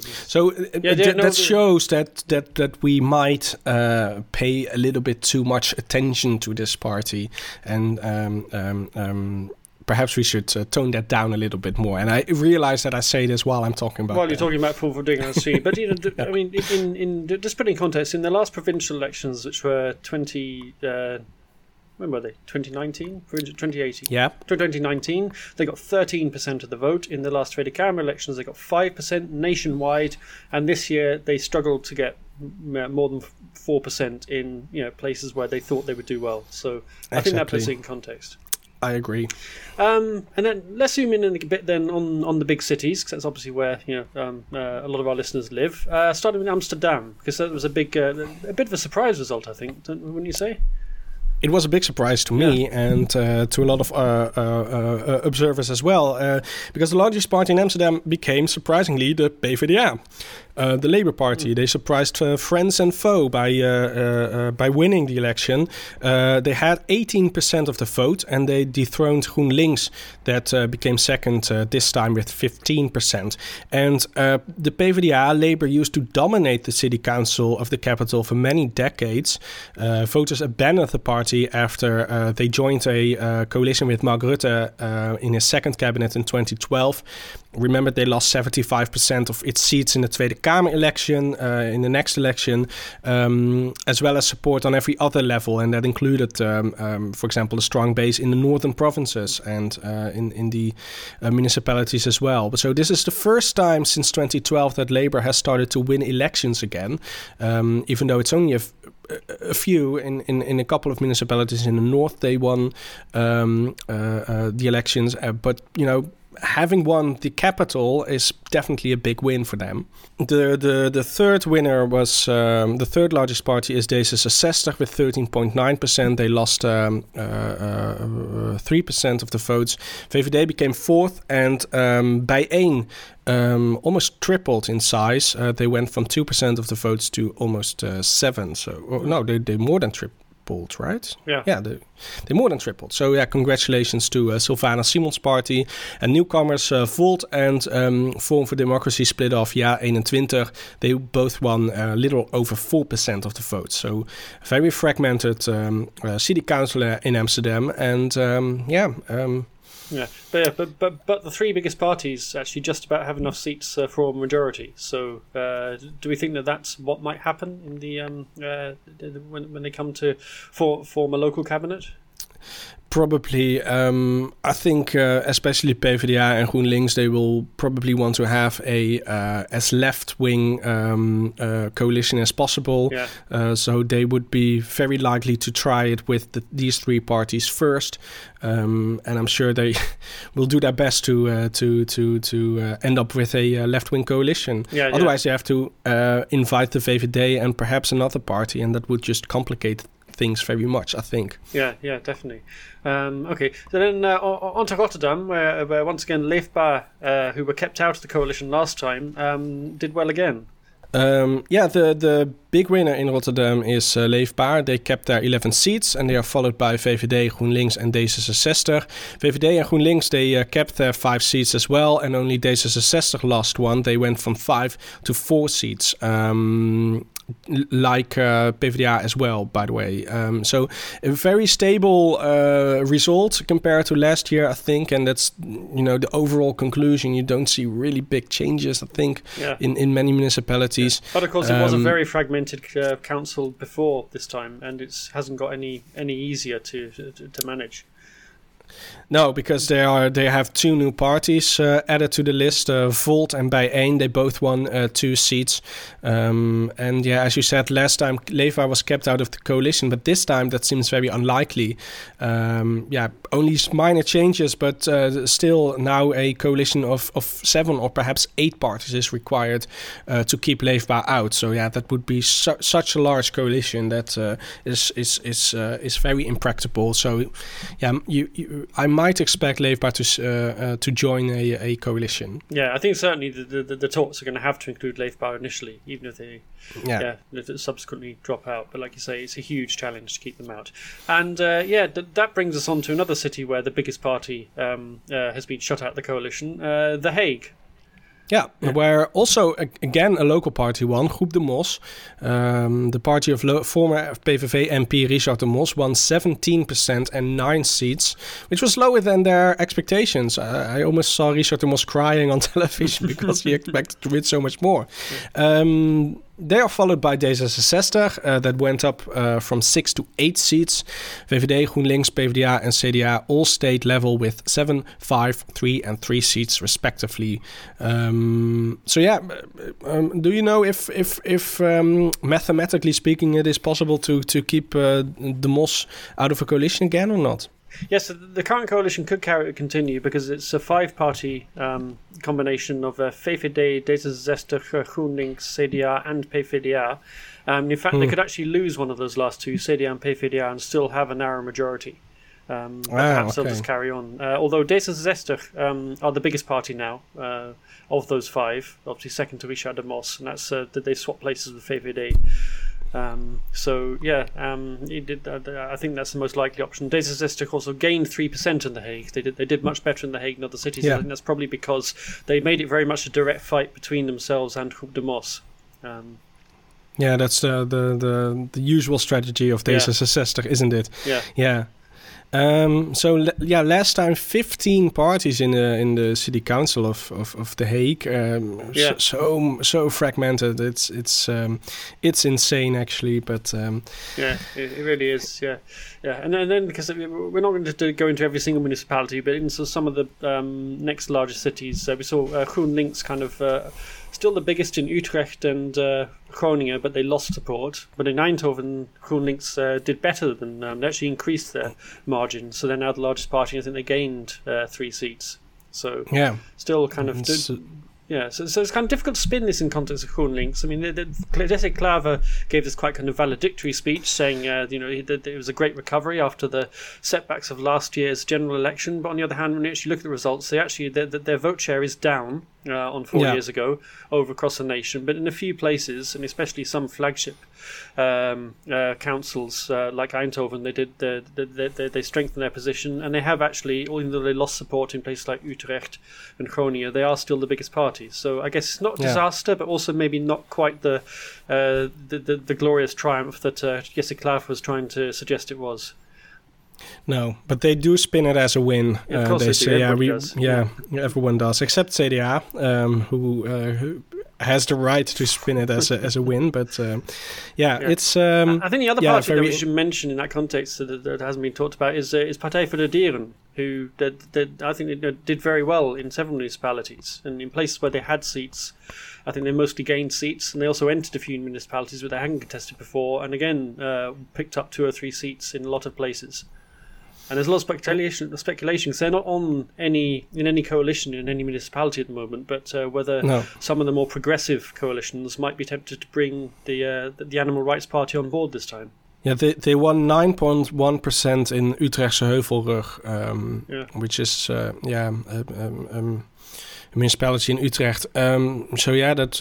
so uh, yeah, th- no, that shows that that that we might uh, pay a little bit too much attention to this party, and um, um, um, perhaps we should uh, tone that down a little bit more. And I realize that I say this while I'm talking about. While you're talking about for sea, but you know, yeah. I mean, in, in just putting context, in the last provincial elections, which were 20. Uh, when were they? 2019? 2018? Yeah. 2019, they got 13% of the vote. In the last Tweede Kamer elections, they got 5% nationwide. And this year, they struggled to get more than 4% in you know places where they thought they would do well. So exactly. I think that puts it in context. I agree. Um, and then let's zoom in a bit then on, on the big cities because that's obviously where you know um, uh, a lot of our listeners live. Uh, starting with Amsterdam because that was a big, uh, a bit of a surprise result, I think. Wouldn't you say? It was a big surprise to me yeah. and uh, to a lot of uh, uh, uh observers as well, uh, because the largest party in Amsterdam became surprisingly the PvdA. Uh, the Labour Party. Mm. They surprised uh, friends and foe by uh, uh, by winning the election. they had 18% of the vote, and they dethroned GroenLinks, that became second this time with 15%. And the PvdA, Labour, used to dominate the city council of the capital for many decades. voters abandoned the party after uh, they joined a uh, coalition with Mark Rutte uh, in his second cabinet in 2012. Remember, they lost 75% of its seats in the Tweede Kamer election, uh, in the next election, um, as well as support on every other level. And that included, um, um, for example, a strong base in the northern provinces and uh, in, in the uh, municipalities as well. But so this is the first time since 2012 that Labour has started to win elections again, um, even though it's only a, few in, in, in a couple of municipalities in the north they won um, uh, uh, the elections uh, but you know having won the capital is definitely a big win for them. The the, the third winner was um, the third largest party is D66 with 13.9%. They lost um, uh, uh, 3% of the votes. VVD became fourth and um, Bijeen um, almost tripled in size. Uh, they went from 2% of the votes to almost uh, 7 So, no, they, they more than tripled tripled, right? Yeah. Yeah, they, they more than tripled. So, yeah, congratulations to uh, Sylvana Simon's party. And newcomers uh, Volt and um, Forum for Democracy split off, yeah, 21. They both won a little over 4% of the votes. So, very fragmented um, uh, city council in Amsterdam. And, um, yeah, um, yeah, but yeah, but but but the three biggest parties actually just about have enough seats uh, for a majority. So, uh, do we think that that's what might happen in the um uh, when when they come to for, form a local cabinet? Probably, um, I think, uh, especially PvdA and GroenLinks, they will probably want to have a uh, as left wing um, uh, coalition as possible. Yeah. Uh, so they would be very likely to try it with the, these three parties first, um, and I'm sure they will do their best to uh, to to to uh, end up with a left wing coalition. Yeah, Otherwise, yeah. they have to invite the VVD and perhaps another party, and that would just complicate things very much. I think. Yeah, yeah, definitely. Um, okay, so then uh, on to Rotterdam, where, where once again Leefbaar, uh, who were kept out of the coalition last time, um, did well again. Um, yeah, the, the big winner in Rotterdam is uh, Leefbaar. They kept their 11 seats and they are followed by VVD, GroenLinks and D66. VVD and GroenLinks, they uh, kept their five seats as well and only D66 lost one. They went from five to four seats. Um, like uh, PvdA as well, by the way. Um, so a very stable uh, result compared to last year, I think, and that's you know the overall conclusion. You don't see really big changes, I think, yeah. in in many municipalities. Yeah. But of course, it um, was a um, very fragmented uh, council before this time, and it hasn't got any any easier to to, to manage. No, because they are they have two new parties uh, added to the list. Uh, Volt and Bijeen, they both won uh, two seats. Um, and yeah, as you said last time, Leefbaar was kept out of the coalition, but this time that seems very unlikely. Um, yeah, only minor changes, but uh, still now a coalition of, of seven or perhaps eight parties is required uh, to keep Leefbaar out. So yeah, that would be su- such a large coalition that uh, is is is is very impractical. So yeah, you, you I might expect Leefbaar to uh, uh, to join a, a coalition. Yeah, I think certainly the, the, the talks are going to have to include Leefbaar initially, even if they yeah. yeah subsequently drop out. But like you say, it's a huge challenge to keep them out. And uh, yeah, th- that brings us on to another city where the biggest party um, uh, has been shut out of the coalition, uh, The Hague. Yeah, yeah, where also again a local party won, Groep de Mos. Um, the party of former PVV MP Richard de Mos won 17% and nine seats, which was lower than their expectations. Uh, I almost saw Richard de Mos crying on television because he expected to win so much more. Um, they are followed by D66, uh, that went up uh, from six to eight seats. VVD, GroenLinks, PvdA, and CDA all stayed level with seven, five, three, and three seats respectively. Um, so yeah, uh, um, do you know if if if um, mathematically speaking it is possible to to keep uh, de Mos out of a coalition again or not? Yes, the current coalition could carry continue because it's a five-party um, combination of uh, VVD, D66, GroenLinks, CDA, and PvdA. Um, in fact, hmm. they could actually lose one of those last two, CDA and PvdA, and still have a narrow majority. Um, wow, perhaps okay. they'll just carry on. Uh, although D66 um, are the biggest party now uh, of those five, obviously second to Richard de Mos, and that's uh, they swap places with VVD. Um, so yeah, um, did, uh, I think that's the most likely option. D66 also gained three percent in the Hague. They did they did much better in the Hague than other cities. Yeah. I think that's probably because they made it very much a direct fight between themselves and Groep de Mos. Um, yeah, that's the, the the the usual strategy of D66, yeah. isn't it? Yeah. Yeah. Um, so yeah, last time 15 parties in the in the city council of of, of the Hague. Um, yeah. so, so fragmented. It's it's um, it's insane actually. But um, yeah, it, it, really is. Yeah, yeah. And then, and then because we're not going to go into every single municipality, but in some of the um, next larger cities, uh, we saw uh, GroenLinks kind of. Uh, still the biggest in Utrecht and uh, Groningen, but they lost support. But in Eindhoven, GroenLinks uh, did better than um, they actually increased their margin. So they're now the largest party. I think they gained uh, three seats. So yeah, still kind of yeah, so, so it's kind of difficult to spin this in context of GroenLinks. I mean, the, the, Jesse Klaver gave this quite kind of valedictory speech saying, uh, you know, that it was a great recovery after the setbacks of last year's general election. But on the other hand, when you actually look at the results, they actually their, their vote share is down uh, on four yeah. years ago over across the nation. But in a few places, and especially some flagship um, uh, councils uh, like Eindhoven, they did the, the, the, they strengthened their position, and they have actually, even though they lost support in places like Utrecht and Groningen, they are still the biggest party. So I guess it's not a disaster, but also maybe not quite the uh, the, the, the, glorious triumph that uh, Jesse Klaver was trying to suggest it was. No, but they do spin it as a win. Yeah, uh, they, they say, yeah, we, yeah, yeah, everyone does, except CDA, um, who, uh, who has the right to spin it as a, as a win. But uh, yeah, yeah, it's. Um, I think the other yeah, party that we should mention in that context that, that hasn't been talked about is uh, is Partij voor de Dieren, who did, did, I think did very well in several municipalities and in places where they had seats. I think they mostly gained seats, and they also entered a few municipalities where they hadn't contested before, and again uh, picked up two or three seats in a lot of places. And there's a lot of speculation, speculation because they're not on any in any coalition in any municipality at the moment. But uh, whether no. some of the more progressive coalitions might be tempted to bring the uh, the Animal Rights Party on board this time. Yeah, they they won nine point one percent in Utrechtse Heuvelrug, um, yeah. which is uh, yeah um, um, a municipality in Utrecht. Um, so yeah, that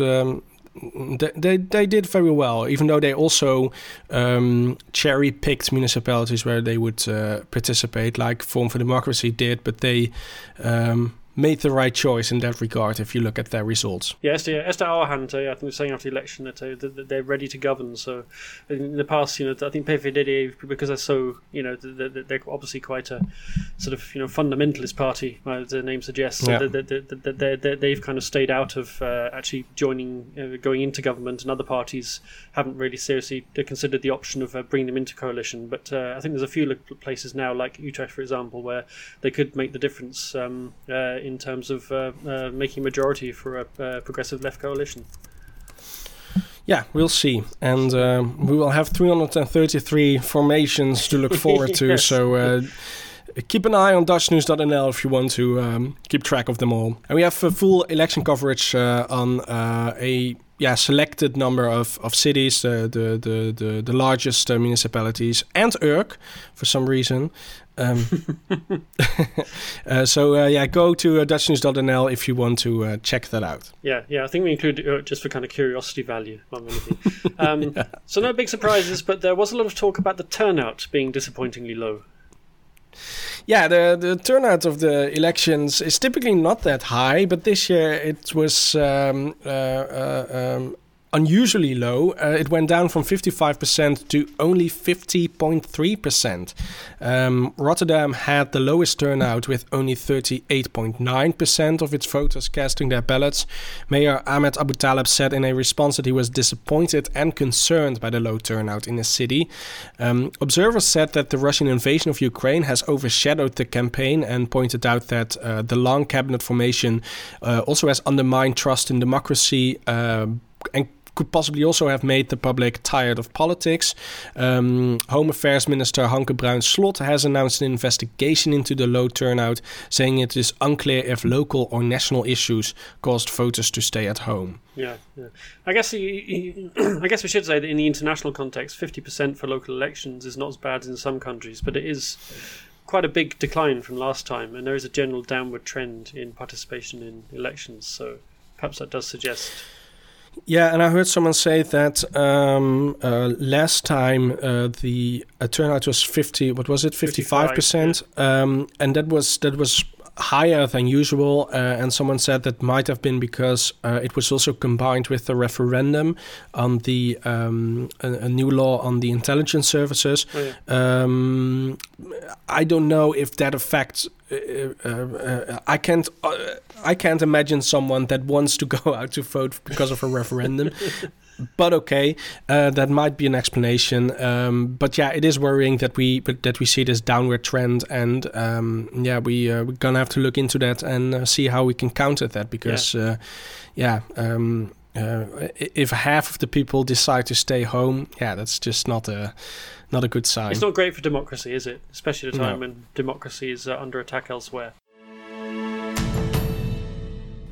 um, they, they did very well, even though they also um, cherry picked municipalities where they would uh, participate, like Forum for Democracy did, but they um, made the right choice in that regard if you look at their results. Yeah, Esther, Esther Ouwehand, uh, I think we're saying after the election that, uh, that, they're ready to govern. So in the past, you know, I think PVDD, because they're so, you know, they're obviously quite a sort of, you know, fundamentalist party, as the name suggests. Yeah. they they've kind of stayed out of uh, actually joining, uh, going into government, and other parties haven't really seriously considered the option of uh, bringing them into coalition. But uh, I think there's a few places now, like Utrecht, for example, where they could make the difference um, in terms of uh, uh, making majority for a progressive left coalition. Yeah, we'll see, and um, we will have 333 formations to look forward to. So uh, keep an eye on DutchNews.nl if you want to um, keep track of them all. And we have full election coverage uh, on uh, a yeah selected number of, of cities, uh, the, the the the largest uh, municipalities, and Urk for some reason. Um, uh, so uh, yeah, go to uh, DutchNews.nl if you want to uh, check that out. Yeah, yeah, I think we include uh, just for kind of curiosity value. Um, yeah. So no big surprises, but there was a lot of talk about the turnout being disappointingly low. Yeah, the the turnout of the elections is typically not that high, but this year it was um, uh, uh, um, unusually low. Uh, it went down from 55% to only 50.3%. Um, Rotterdam had the lowest turnout with only 38.9% of its voters casting their ballots. Mayor Ahmed Aboutaleb said in a response that he was disappointed and concerned by the low turnout in the city. Um, observers said that the Russian invasion of Ukraine has overshadowed the campaign and pointed out that uh, the long cabinet formation uh, also has undermined trust in democracy uh, and could possibly also have made the public tired of politics. Um, Home Affairs Minister Hanke Bruins Slot has announced an investigation into the low turnout, saying it is unclear if local or national issues caused voters to stay at home. Yeah, yeah. I guess I guess we should say that in the international context, fifty percent for local elections is not as bad as in some countries, but it is quite a big decline from last time, and there is a general downward trend in participation in elections. So perhaps that does suggest. Yeah, and I heard someone say that um, uh, last time uh, the uh, turnout was fifty. What was it? Fifty-five percent, um, and that was that was higher than usual, uh, and someone said that might have been because uh, it was also combined with the referendum on the um, a, a, new law on the intelligence services. Oh, yeah. I don't know if that affects. Uh, uh, uh I can't. Uh, I can't imagine someone that wants to go out to vote because of a referendum. but okay, uh, that might be an explanation. Um, but yeah, it is worrying that we that we see this downward trend, and um, yeah, we uh, we're gonna have to look into that and uh, see how we can counter that because yeah, uh, yeah um, uh, if half of the people decide to stay home, yeah, that's just not a not a good sign. It's not great for democracy, is it? Especially at a time no. when democracy is uh, under attack elsewhere.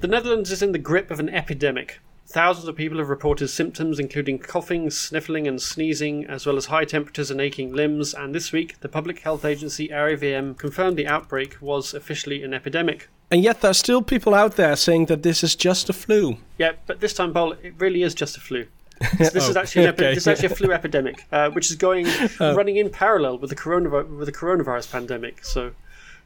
The Netherlands is in the grip of an epidemic. Thousands of people have reported symptoms including coughing, sniffling, and sneezing, as well as high temperatures and aching limbs. And this week, the public health agency RIVM confirmed the outbreak was officially an epidemic. And yet, there are still people out there saying that this is just a flu. Yeah, but this time, Paul, it really is just a flu. This oh, is actually epi- okay. this is actually a flu epidemic, uh, which is going oh. running in parallel with the coronavirus with the coronavirus pandemic. So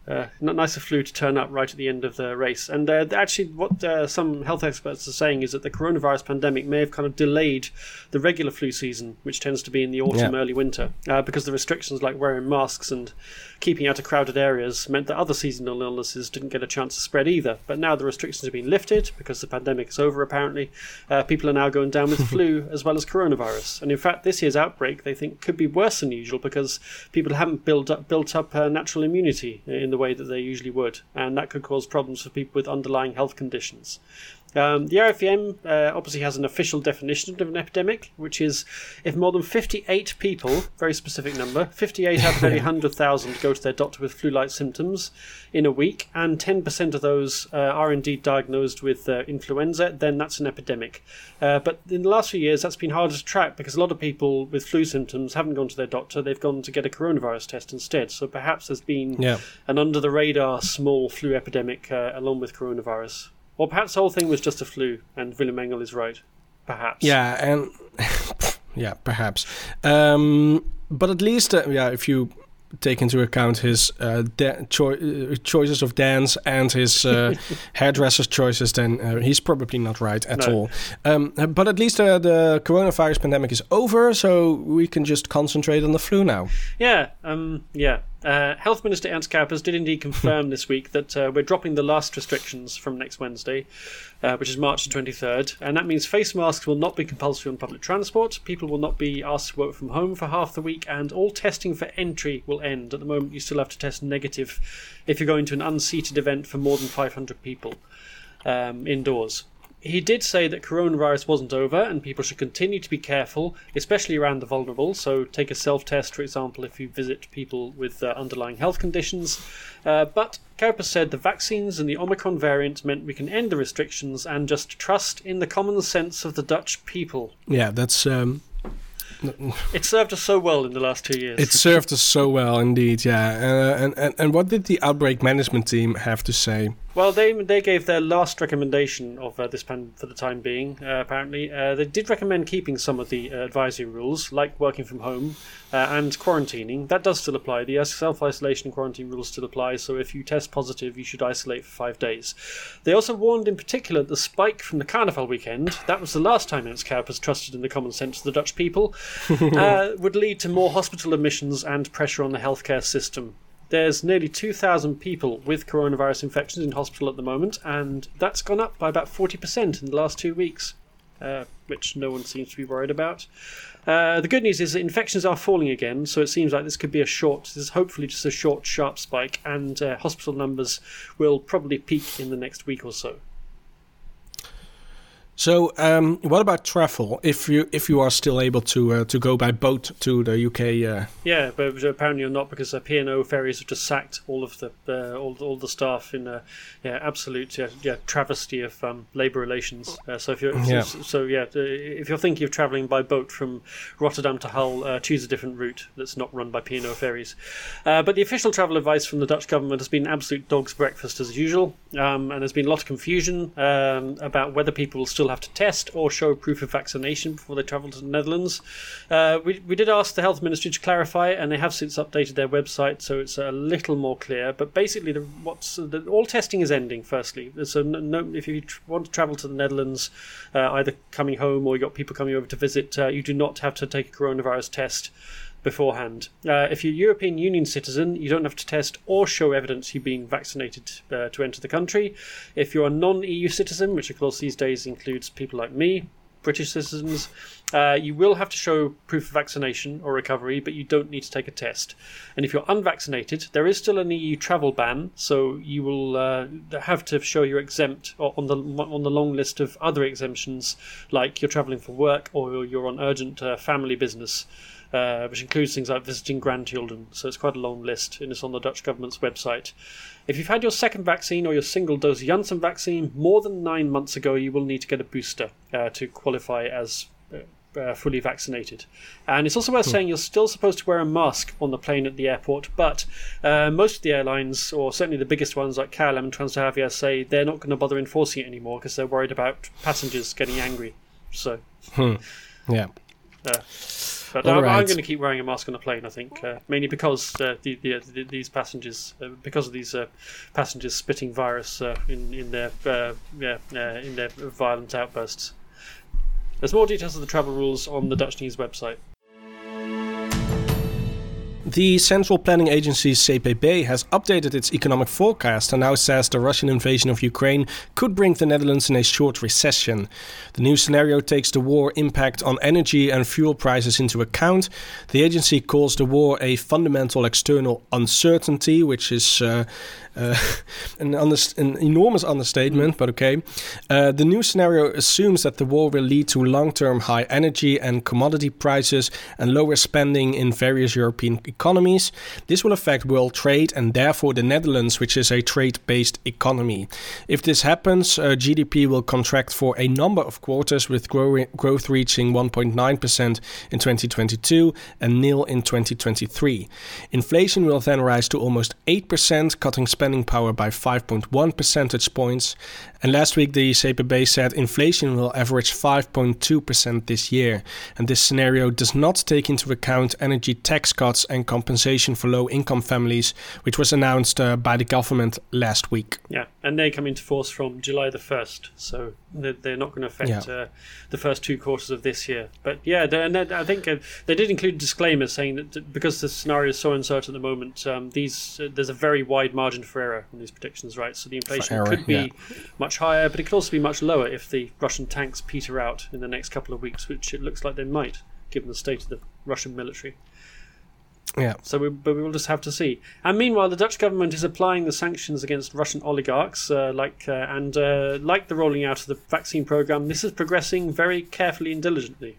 uh, not nice of flu to turn up right at the end of the race. And uh, actually, what uh, some health experts are saying is that the coronavirus pandemic may have kind of delayed the regular flu season, which tends to be in the autumn, yeah. early winter, uh, because the restrictions like wearing masks and keeping out of crowded areas meant that other seasonal illnesses didn't get a chance to spread either. But now the restrictions have been lifted because the pandemic is over, apparently. Uh, people are now going down with flu as well as coronavirus. And in fact, this year's outbreak they think could be worse than usual because people haven't built up, built up uh, natural immunity in the way that they usually would. And that could cause problems for people with underlying health conditions. Um, the RIVM uh, obviously has an official definition of an epidemic, which is if more than 58 people, very specific number, 58 out of every 100,000 go to their doctor with flu like symptoms in a week, and 10% of those uh, are indeed diagnosed with uh, influenza, then that's an epidemic. Uh, but in the last few years, that's been harder to track because a lot of people with flu symptoms haven't gone to their doctor, they've gone to get a coronavirus test instead. So perhaps there's been yeah. an under the radar small flu epidemic uh, along with coronavirus. Or perhaps the whole thing was just a flu, and Willem Engel is right. Perhaps. Yeah, and yeah, perhaps. Um, but at least, uh, yeah, if you take into account his uh, da- cho- uh, choices of dance and his uh, hairdresser's choices, then uh, he's probably not right at no. all. Um, but at least uh, the coronavirus pandemic is over, so we can just concentrate on the flu now. Yeah, um, yeah. Uh, Health Minister Ernst Kuipers did indeed confirm this week that uh, we're dropping the last restrictions from next Wednesday, uh, which is March 23rd, and that means face masks will not be compulsory on public transport, people will not be asked to work from home for half the week, and all testing for entry will end. At the moment, you still have to test negative if you're going to an unseated event for more than 500 people um, indoors he did say that coronavirus wasn't over and people should continue to be careful, especially around the vulnerable. So, take a self test, for example, if you visit people with uh, underlying health conditions. Uh, but Kuipers said the vaccines and the Omicron variant meant we can end the restrictions and just trust in the common sense of the Dutch people. Yeah, that's. Um it served us so well in the last two years. It served us so well indeed, yeah. Uh, and, and and what did the outbreak management team have to say? Well, they they gave their last recommendation of uh, this pan for the time being. Uh, apparently, uh, they did recommend keeping some of the uh, advisory rules, like working from home uh, and quarantining. That does still apply. The self isolation and quarantine rules still apply. So if you test positive, you should isolate for five days. They also warned, in particular, that the spike from the Carnival weekend. That was the last time Ernst Kuipers trusted in the common sense of the Dutch people. Uh, would lead to more hospital admissions and pressure on the healthcare system there's nearly 2,000 people with coronavirus infections in hospital at the moment, and that's gone up by about 40% in the last two weeks, uh, which no one seems to be worried about. Uh, the good news is that infections are falling again, so it seems like this could be a short, this is hopefully just a short, sharp spike, and uh, hospital numbers will probably peak in the next week or so. So, um, what about travel? If you if you are still able to uh, to go by boat to the UK? Uh... Yeah, but apparently you're not because the P&O ferries have just sacked all of the uh, all all the staff in a yeah absolute yeah, yeah travesty of um, labour relations. Uh, so if you're yeah. So, so, yeah, if you're thinking of travelling by boat from Rotterdam to Hull, uh, choose a different route that's not run by P&O ferries. Uh, but the official travel advice from the Dutch government has been absolute dog's breakfast as usual, um, and there's been a lot of confusion um, about whether people will still still have to test or show proof of vaccination before they travel to the Netherlands. Uh, we, we did ask the health ministry to clarify, and they have since updated their website, so it's a little more clear. But basically, the, what's the, all testing is ending. Firstly, so no, if you tr- want to travel to the Netherlands, uh, either coming home or you have got people coming over to visit, uh, you do not have to take a coronavirus test beforehand. Uh, if you're a European Union citizen, you don't have to test or show evidence you've been vaccinated uh, to enter the country. If you're a non EU citizen, which of course these days includes people like me, British citizens, uh, you will have to show proof of vaccination or recovery, but you don't need to take a test. And if you're unvaccinated, there is still an EU travel ban, so you will uh, have to show you're exempt on the on the long list of other exemptions, like you're traveling for work or you're on urgent uh, family business uh, which includes things like visiting grandchildren. So it's quite a long list, and it's on the Dutch government's website. If you've had your second vaccine or your single dose Janssen vaccine more than nine months ago, you will need to get a booster uh, to qualify as uh, uh fully vaccinated. And it's also worth cool. saying you're still supposed to wear a mask on the plane at the airport, but uh, most of the airlines, or certainly the biggest ones like KLM and Transavia, say they're not going to bother enforcing it anymore because they're worried about passengers getting angry. So, hmm. yeah. Uh, but I'm, right. I'm, going to keep wearing a mask on the plane. I think uh, mainly because uh, the, the, the, these passengers, uh, because of these uh, passengers spitting virus uh, in in their uh, yeah in their violent outbursts. There's more details of the travel rules on the Dutch News website. The Central Planning Agency CPB has updated its economic forecast and now says the Russian invasion of Ukraine could bring the Netherlands in a short recession. The new scenario takes the war impact on energy and fuel prices into account. The agency calls the war a fundamental external uncertainty, which is uh, uh, an, an, enormous understatement, but okay. Uh, the new scenario assumes that the war will lead to long term high energy and commodity prices and lower spending in various European economies. This will affect world trade and therefore the Netherlands, which is a trade based economy. If this happens, uh, GDP will contract for a number of quarters, with grow- growth reaching 1.9% in 2022 and nil in 2023. Inflation will then rise to almost 8%, cutting spending spending power by 5.1 percentage points. And last week, the CPB said inflation will average 5.2% this year. And this scenario does not take into account energy tax cuts and compensation for low income families, which was announced uh, by the government last week. Yeah, and they come into force from July the 1st. So they're not going to affect yeah. uh, the first two quarters of this year. But yeah, and I think uh, they did include disclaimers saying that because the scenario is so uncertain at the moment, um, these uh, there's a very wide margin for error in these predictions, right? So the inflation error, could be yeah. much higher, but it could also be much lower if the Russian tanks peter out in the next couple of weeks, which it looks like they might, given the state of the Russian military. Yeah. So, we, but we will just have to see. And meanwhile, the Dutch government is applying the sanctions against Russian oligarchs, uh, like uh, and uh, like the rolling out of the vaccine program. This is progressing very carefully and diligently.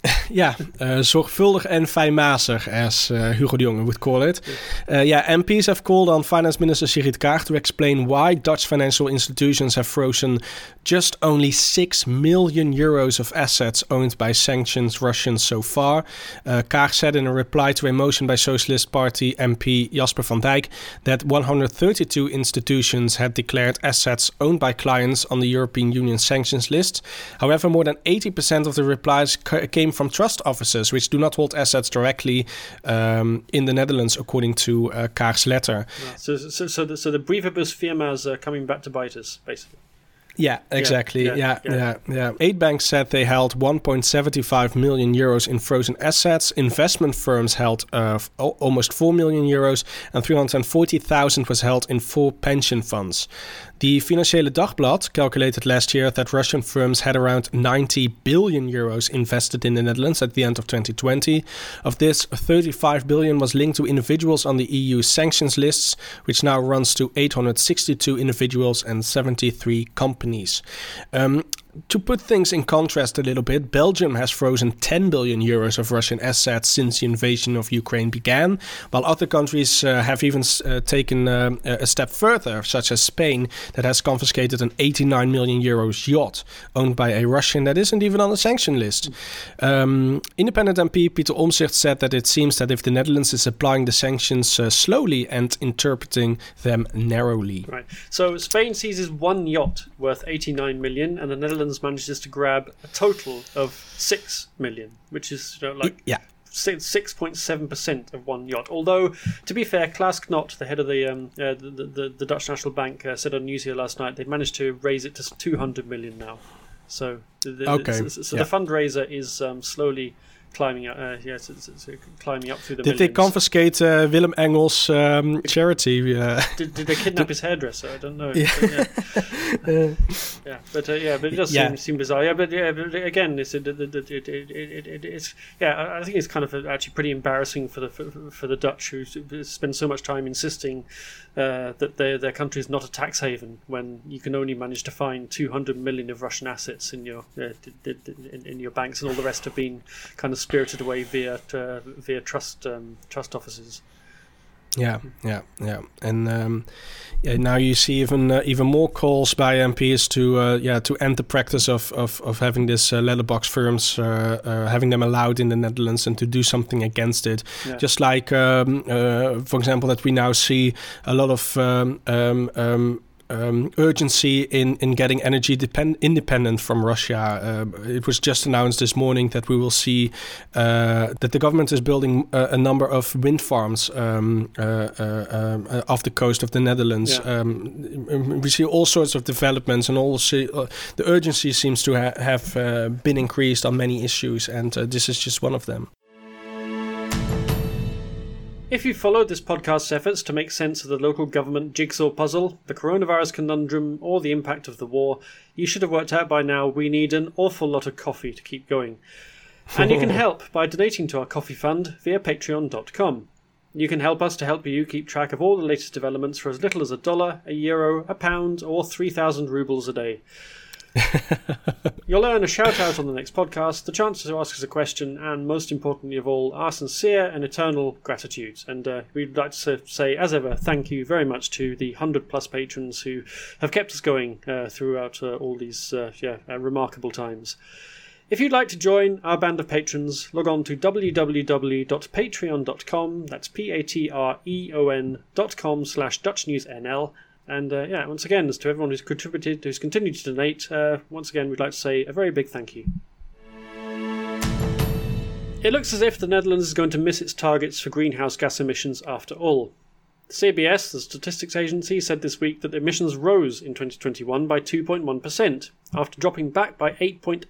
ja, uh, zorgvuldig en fijnmazig, as uh, Hugo de Jonge would call it. Uh, yeah, MPs have called on Finance Minister Sigrid Kaag to explain why Dutch financial institutions have frozen just only 6 million euros of assets owned by sanctioned Russians so far. Uh, Kaag said in a reply to a motion by Socialist Party MP Jasper van Dijk that 132 institutions had declared assets owned by clients on the European Union sanctions list. However, more than 80% of the replies came from trust officers, which do not hold assets directly um, in the Netherlands, according to uh, letter. Yeah. So, so, so, the, so the firmas are coming back to bite us, basically. Yeah, exactly. Yeah yeah, yeah, yeah, yeah. Eight banks said they held 1.75 million euros in frozen assets. Investment firms held uh, almost 4 million euros, and 340,000 was held in four pension funds. The Financieele Dagblad calculated last year that Russian firms had around 90 billion euros invested in the Netherlands at the end of 2020. Of this, 35 billion was linked to individuals on the EU sanctions lists, which now runs to 862 individuals and 73 companies. Um, to put things in contrast a little bit, Belgium has frozen 10 billion euros of Russian assets since the invasion of Ukraine began, while other countries uh, have even uh, taken uh, a step further, such as Spain, that has confiscated an 89 million euros yacht owned by a Russian that isn't even on the sanction list. Um, independent MP Peter Omtzigt said that it seems that if the Netherlands is applying the sanctions uh, slowly and interpreting them narrowly. Right. So Spain seizes one yacht worth 89 million, and the Netherlands manages to grab a total of 6 million, which is you know, like yeah. 6.7% of one yacht. Although, to be fair, Klaas Knot, the head of the um, uh, the, the, the, Dutch National Bank, uh, said on News here last night they've managed to raise it to 200 million now. So, the, okay. so, so yeah. the fundraiser is um, slowly climbing up. Uh, it's, it's, it's climbing up through the. Did millions. they confiscate uh, Willem Engels' um, charity? Uh, did, did, they kidnap his hairdresser? I don't know. Yeah, but, yeah. yeah. but uh, yeah, but it does yeah. seem, seem bizarre. Yeah, but yeah, but again, it's it, it, it, it, it's yeah. I think it's kind of actually pretty embarrassing for the for, for the Dutch who spend so much time insisting uh, that their their country is not a tax haven when you can only manage to find 200 million of Russian assets in your uh, in, in your banks, and all the rest have been kind of spirited away via uh, via trust um, trust offices. Yeah, yeah, yeah, and um, yeah, now you see even uh, even more calls by MPs to uh, yeah to end the practice of of, of having this uh, letterbox firms uh, uh, having them allowed in the Netherlands and to do something against it. Yeah. Just like um, uh, for example that we now see a lot of um, um, urgency in, in getting energy depend- independent from Russia. Uh, it was just announced this morning that we will see uh, that the government is building a, a number of wind farms um, uh, uh uh, off the coast of the Netherlands. Yeah. Um, we see all sorts of developments, and also uh, the urgency seems to ha- have been increased on many issues, and this is just one of them. If you've followed this podcast's efforts to make sense of the local government jigsaw puzzle, the coronavirus conundrum, or the impact of the war, you should have worked out by now we need an awful lot of coffee to keep going. And you can help by donating to our coffee fund via patreon.com. You can help us to help you keep track of all the latest developments for as little as a dollar, a euro, a pound, or 3,000 rubles a day. You'll earn a shout out on the next podcast, the chance to ask us a question, and most importantly of all, our sincere and eternal gratitude. And uh, we'd like to say, as ever, thank you very much to the 100 plus patrons who have kept us going uh, throughout uh, all these uh, yeah, uh, remarkable times. If you'd like to join our band of patrons, log on to www.patreon.com, that's P-A-T-R-E-O-N.com slash DutchNewsNL, and uh, yeah, once again, as to everyone who's contributed, who's continued to donate, uh, once again, we'd like to say a very big thank you. It looks as if the Netherlands is going to miss its targets for greenhouse gas emissions after all. CBS, the statistics agency, said this week that emissions rose in 2021 by 2.1%, after dropping back by 8.8%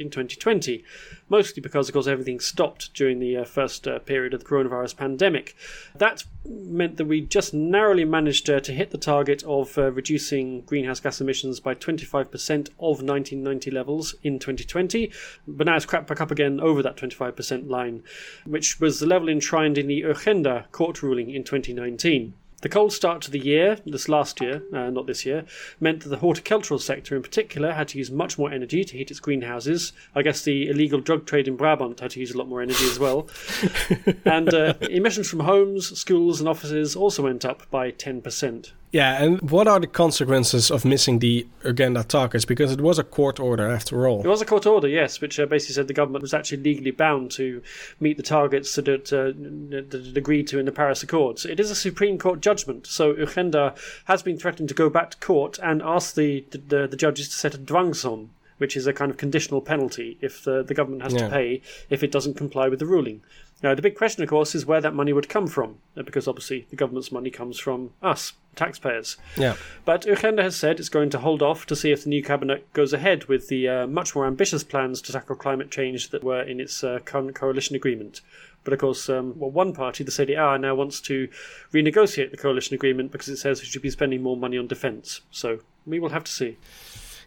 in 2020, mostly because, of course, everything stopped during the uh, first uh, period of the coronavirus pandemic. That meant that we just narrowly managed uh, to hit the target of uh, reducing greenhouse gas emissions by 25% of 1990 levels in 2020, but now it's crept back up again over that 25% line, which was the level enshrined in the Urgenda court ruling in 2019. The cold start to the year, this last year, uh, not this year, meant that the horticultural sector in particular had to use much more energy to heat its greenhouses. I guess the illegal drug trade in Brabant had to use a lot more energy as well. and uh, emissions from homes, schools, and offices also went up by 10%. Yeah, and what are the consequences of missing the Urgenda targets? Because it was a court order after all. It was a court order, yes, which uh, basically said the government was actually legally bound to meet the targets that it, uh, that it agreed to in the Paris Accords. It is a Supreme Court judgment, so Urgenda has been threatened to go back to court and ask the, the, the judges to set a dwangsom, which is a kind of conditional penalty if the, the government has yeah. to pay if it doesn't comply with the ruling. Now, the big question, of course, is where that money would come from, uh, because obviously the government's money comes from us, taxpayers. Yeah. But Urgenda has said it's going to hold off to see if the new cabinet goes ahead with the uh, much more ambitious plans to tackle climate change that were in its uh, current coalition agreement. But of course, um, well, one party, the CDA, now wants to renegotiate the coalition agreement because it says we should be spending more money on defence. So we will have to see.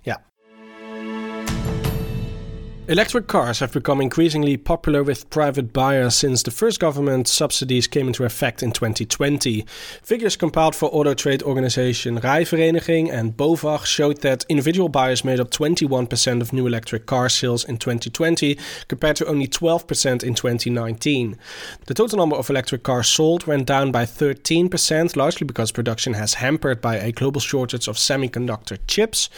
Yeah. Electric cars have become increasingly popular with private buyers since the first government subsidies came into effect in 2020. Figures compiled for auto trade organization RAI Vereniging and BOVAG showed that individual buyers made up 21% of new electric car sales in 2020 compared to only 12% in 2019. The total number of electric cars sold went down by 13%, largely because production has hampered by a global shortage of semiconductor chips.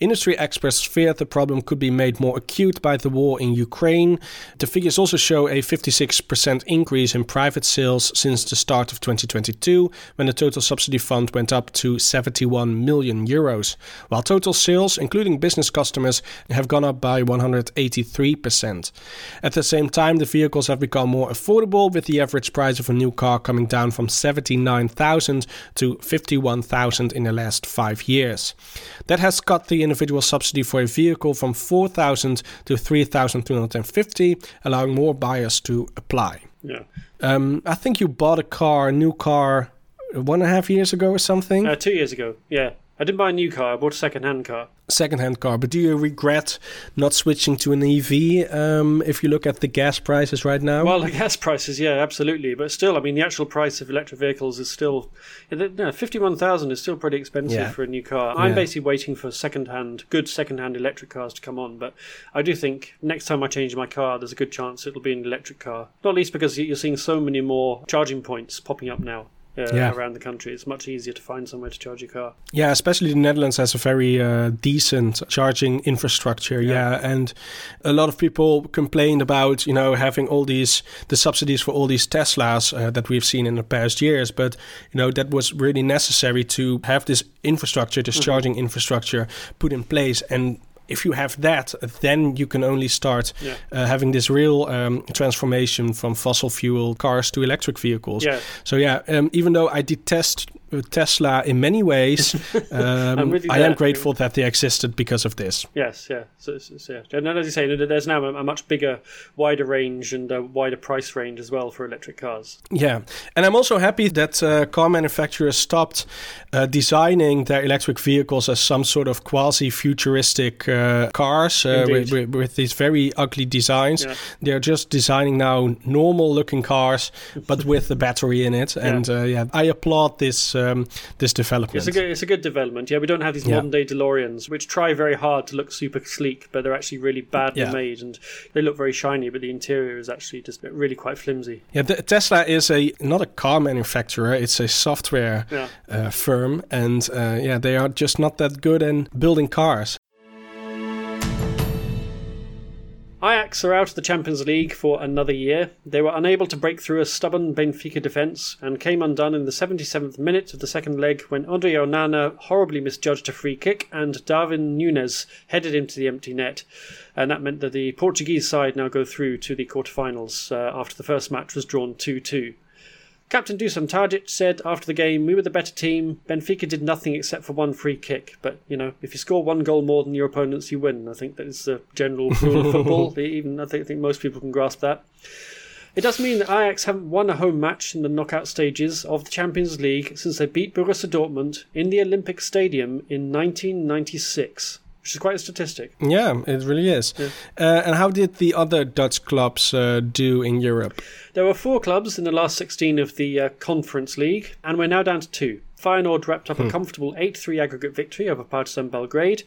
Industry experts fear the problem could be made more acute the war in Ukraine. The figures also show a 56% increase in private sales since the start of 2022, when the total subsidy fund went up to 71 million euros, while total sales, including business customers, have gone up by 183%. At the same time, the vehicles have become more affordable, with the average price of a new car coming down from 79,000 to 51,000 in the last five years. That has cut the individual subsidy for a vehicle from 4,000 to 3,250, allowing more buyers to apply. Yeah. Um, I think you bought a car, a new car, one and a half years ago or something. Uh, two years ago, yeah. I didn't buy a new car. I bought a second-hand car. Second-hand car, but do you regret not switching to an EV? Um, if you look at the gas prices right now. Well, the gas prices, yeah, absolutely. But still, I mean, the actual price of electric vehicles is still, no, fifty-one thousand is still pretty expensive Yeah. for a new car. I'm Yeah. basically waiting for second-hand, good second-hand electric cars to come on. But I do think next time I change my car, there's a good chance it'll be an electric car. Not least because you're seeing so many more charging points popping up now. Uh, Yeah. around the country, it's much easier to find somewhere to charge your car. Yeah, especially the Netherlands has a very uh, decent charging infrastructure. Yeah. Yeah. and a lot of people complained about you know having all these the subsidies for all these Teslas uh, that we've seen in the past years. But you know that was really necessary to have this infrastructure, this charging infrastructure, put in place and. If you have that, then you can only start Yeah. uh, having this real um, transformation from fossil fuel cars to electric vehicles. Yeah. So yeah, um, even though I detest Tesla in many ways, um, I am grateful that they existed because of this. Yes, yeah. So, so, so, yeah. And as you say, there's now a, much bigger, wider range and a wider price range as well for electric cars. Yeah, and I'm also happy that uh, car manufacturers stopped uh, designing their electric vehicles as some sort of quasi-futuristic uh, cars uh, with, with, with these very ugly designs. Yeah. They're just designing now normal-looking cars, but with the battery in it. And uh, yeah, I applaud this um, this development. It's a good, it's a good development. Yeah, we don't have these Yeah. modern day DeLoreans, which try very hard to look super sleek, but they're actually really badly Yeah. made, and they look very shiny, but the interior is actually just really quite flimsy. Yeah, the, Tesla is a not a car manufacturer; it's a software Yeah. uh, firm, and uh, yeah, they are just not that good in building cars. Ajax are out of the Champions League for another year. They were unable to break through a stubborn Benfica defence and came undone in the 77th minute of the second leg when Andre Onana horribly misjudged a free kick and Darwin Núñez headed into the empty net. And that meant that the Portuguese side now go through to the quarterfinals uh, after the first match was drawn 2 2. Captain Dusan Tadic said after the game, We were the better team. Benfica did nothing except for one free kick. But, you know, if you score one goal more than your opponents, you win. I think that is the general rule of football. Even I think, I think most people can grasp that. It does mean that Ajax haven't won a home match in the knockout stages of the Champions League since they beat Borussia Dortmund in the Olympic Stadium in 1996, which is quite a statistic. Yeah, it really is. Yeah. Uh, and how did the other Dutch clubs uh, do in Europe? There were four clubs in the last 16 of the uh, Conference League, and we're now down to two. Feyenoord wrapped up a comfortable 8 3 aggregate victory over Partizan Belgrade.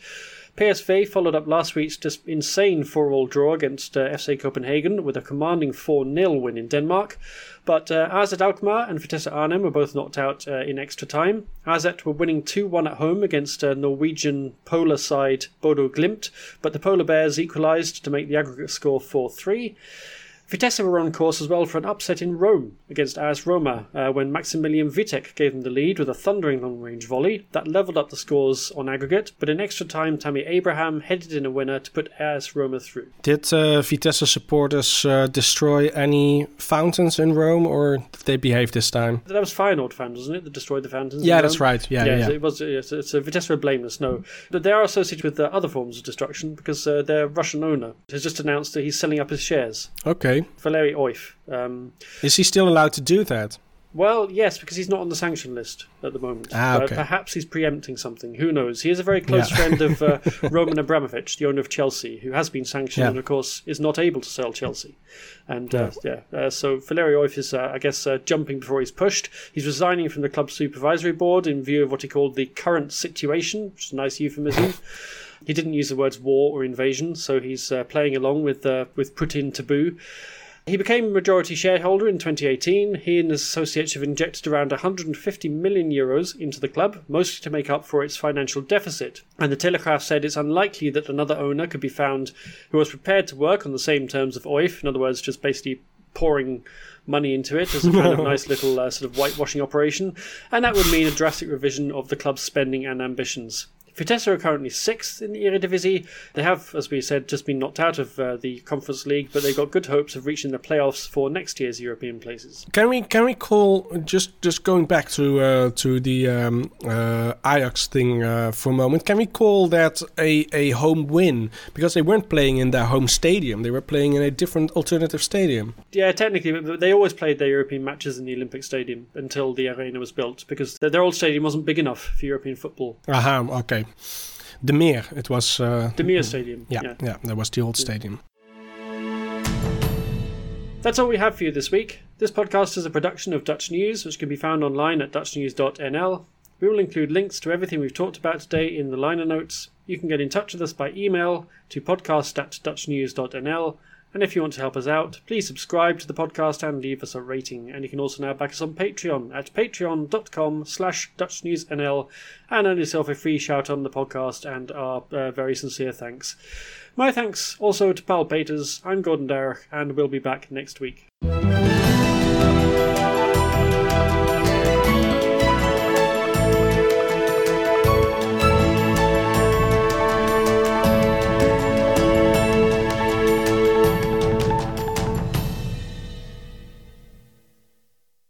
PSV followed up last week's just insane 4 all draw against uh, FC Copenhagen with a commanding 4 0 win in Denmark. But uh, AZ Alkmaar and Vitesse Arnhem were both knocked out uh, in extra time. AZ were winning 2 1 at home against uh, Norwegian polar side Bodo Glimt, but the Polar Bears equalised to make the aggregate score 4 3. Vitesse were on course as well for an upset in Rome against AS Roma uh, when Maximilian Wittek gave them the lead with a thundering long range volley that levelled up the scores on aggregate, but in extra time, Tammy Abraham headed in a winner to put AS Roma through. Did uh, Vitesse supporters uh, destroy any fountains in Rome, or did they behave this time? That was Feyenoord fans, wasn't it, that destroyed the fountains? in Yeah, that's right. Yeah, yeah. Yes, it was. Yes, it's uh, Vitesse were blameless. No, but they are associated with uh, other forms of destruction because uh, their Russian owner has just announced that he's selling up his shares. Okay. Valery Oyf. Um, Is he still allowed to do that? Well, yes, because he's not on the sanction list at the moment. Ah, Uh, okay. perhaps he's preempting something. Who knows? He is a very close Yeah. friend of uh, Roman Abramovich, the owner of Chelsea, who has been sanctioned Yeah. and, of course, is not able to sell Chelsea. And uh, yeah, uh, so Valerio Oyf is, uh, I guess, uh, jumping before he's pushed. He's resigning from the club's supervisory board in view of what he called the current situation, which is a nice euphemism. He didn't use the words war or invasion, so he's uh, playing along with uh, with Putin taboo. He became a majority shareholder in 2018. He and his associates have injected around 150 million euros into the club, mostly to make up for its financial deficit. And the Telegraph said it's unlikely that another owner could be found who was prepared to work on the same terms of Oyf, in other words, just basically pouring money into it as a kind of nice little uh, sort of whitewashing operation. And that would mean a drastic revision of the club's spending and ambitions. Vitesse are currently sixth in the Eredivisie. They have, as we said, just been knocked out of uh, the Conference League, but they've got good hopes of reaching the playoffs for next year's European places. Can we can we call just just going back to uh, to the um, uh, Ajax thing uh, for a moment? Can we call that a, a home win because they weren't playing in their home stadium; they were playing in a different alternative stadium. Yeah, technically, but they always played their European matches in the Olympic Stadium until the arena was built because their, their old stadium wasn't big enough for European football. Aha, okay. De Meer, it was. Uh, The Meer Stadium. yeah, yeah, that was the old stadium. That's all we have for you this week. This podcast is a production of Dutch News, which can be found online at dutchnews.nl. We will include links to everything we've talked about today in the liner notes. You can get in touch with us by email to podcast at dutchnews.nl. And if you want to help us out, please subscribe to the podcast and leave us a rating. And you can also now back us on Patreon at patreon.com slash dutchnewsnl and earn yourself a free shout on the podcast and our uh, very sincere thanks. My thanks also to Paul Peters. I'm Gordon Darroch, and we'll be back next week.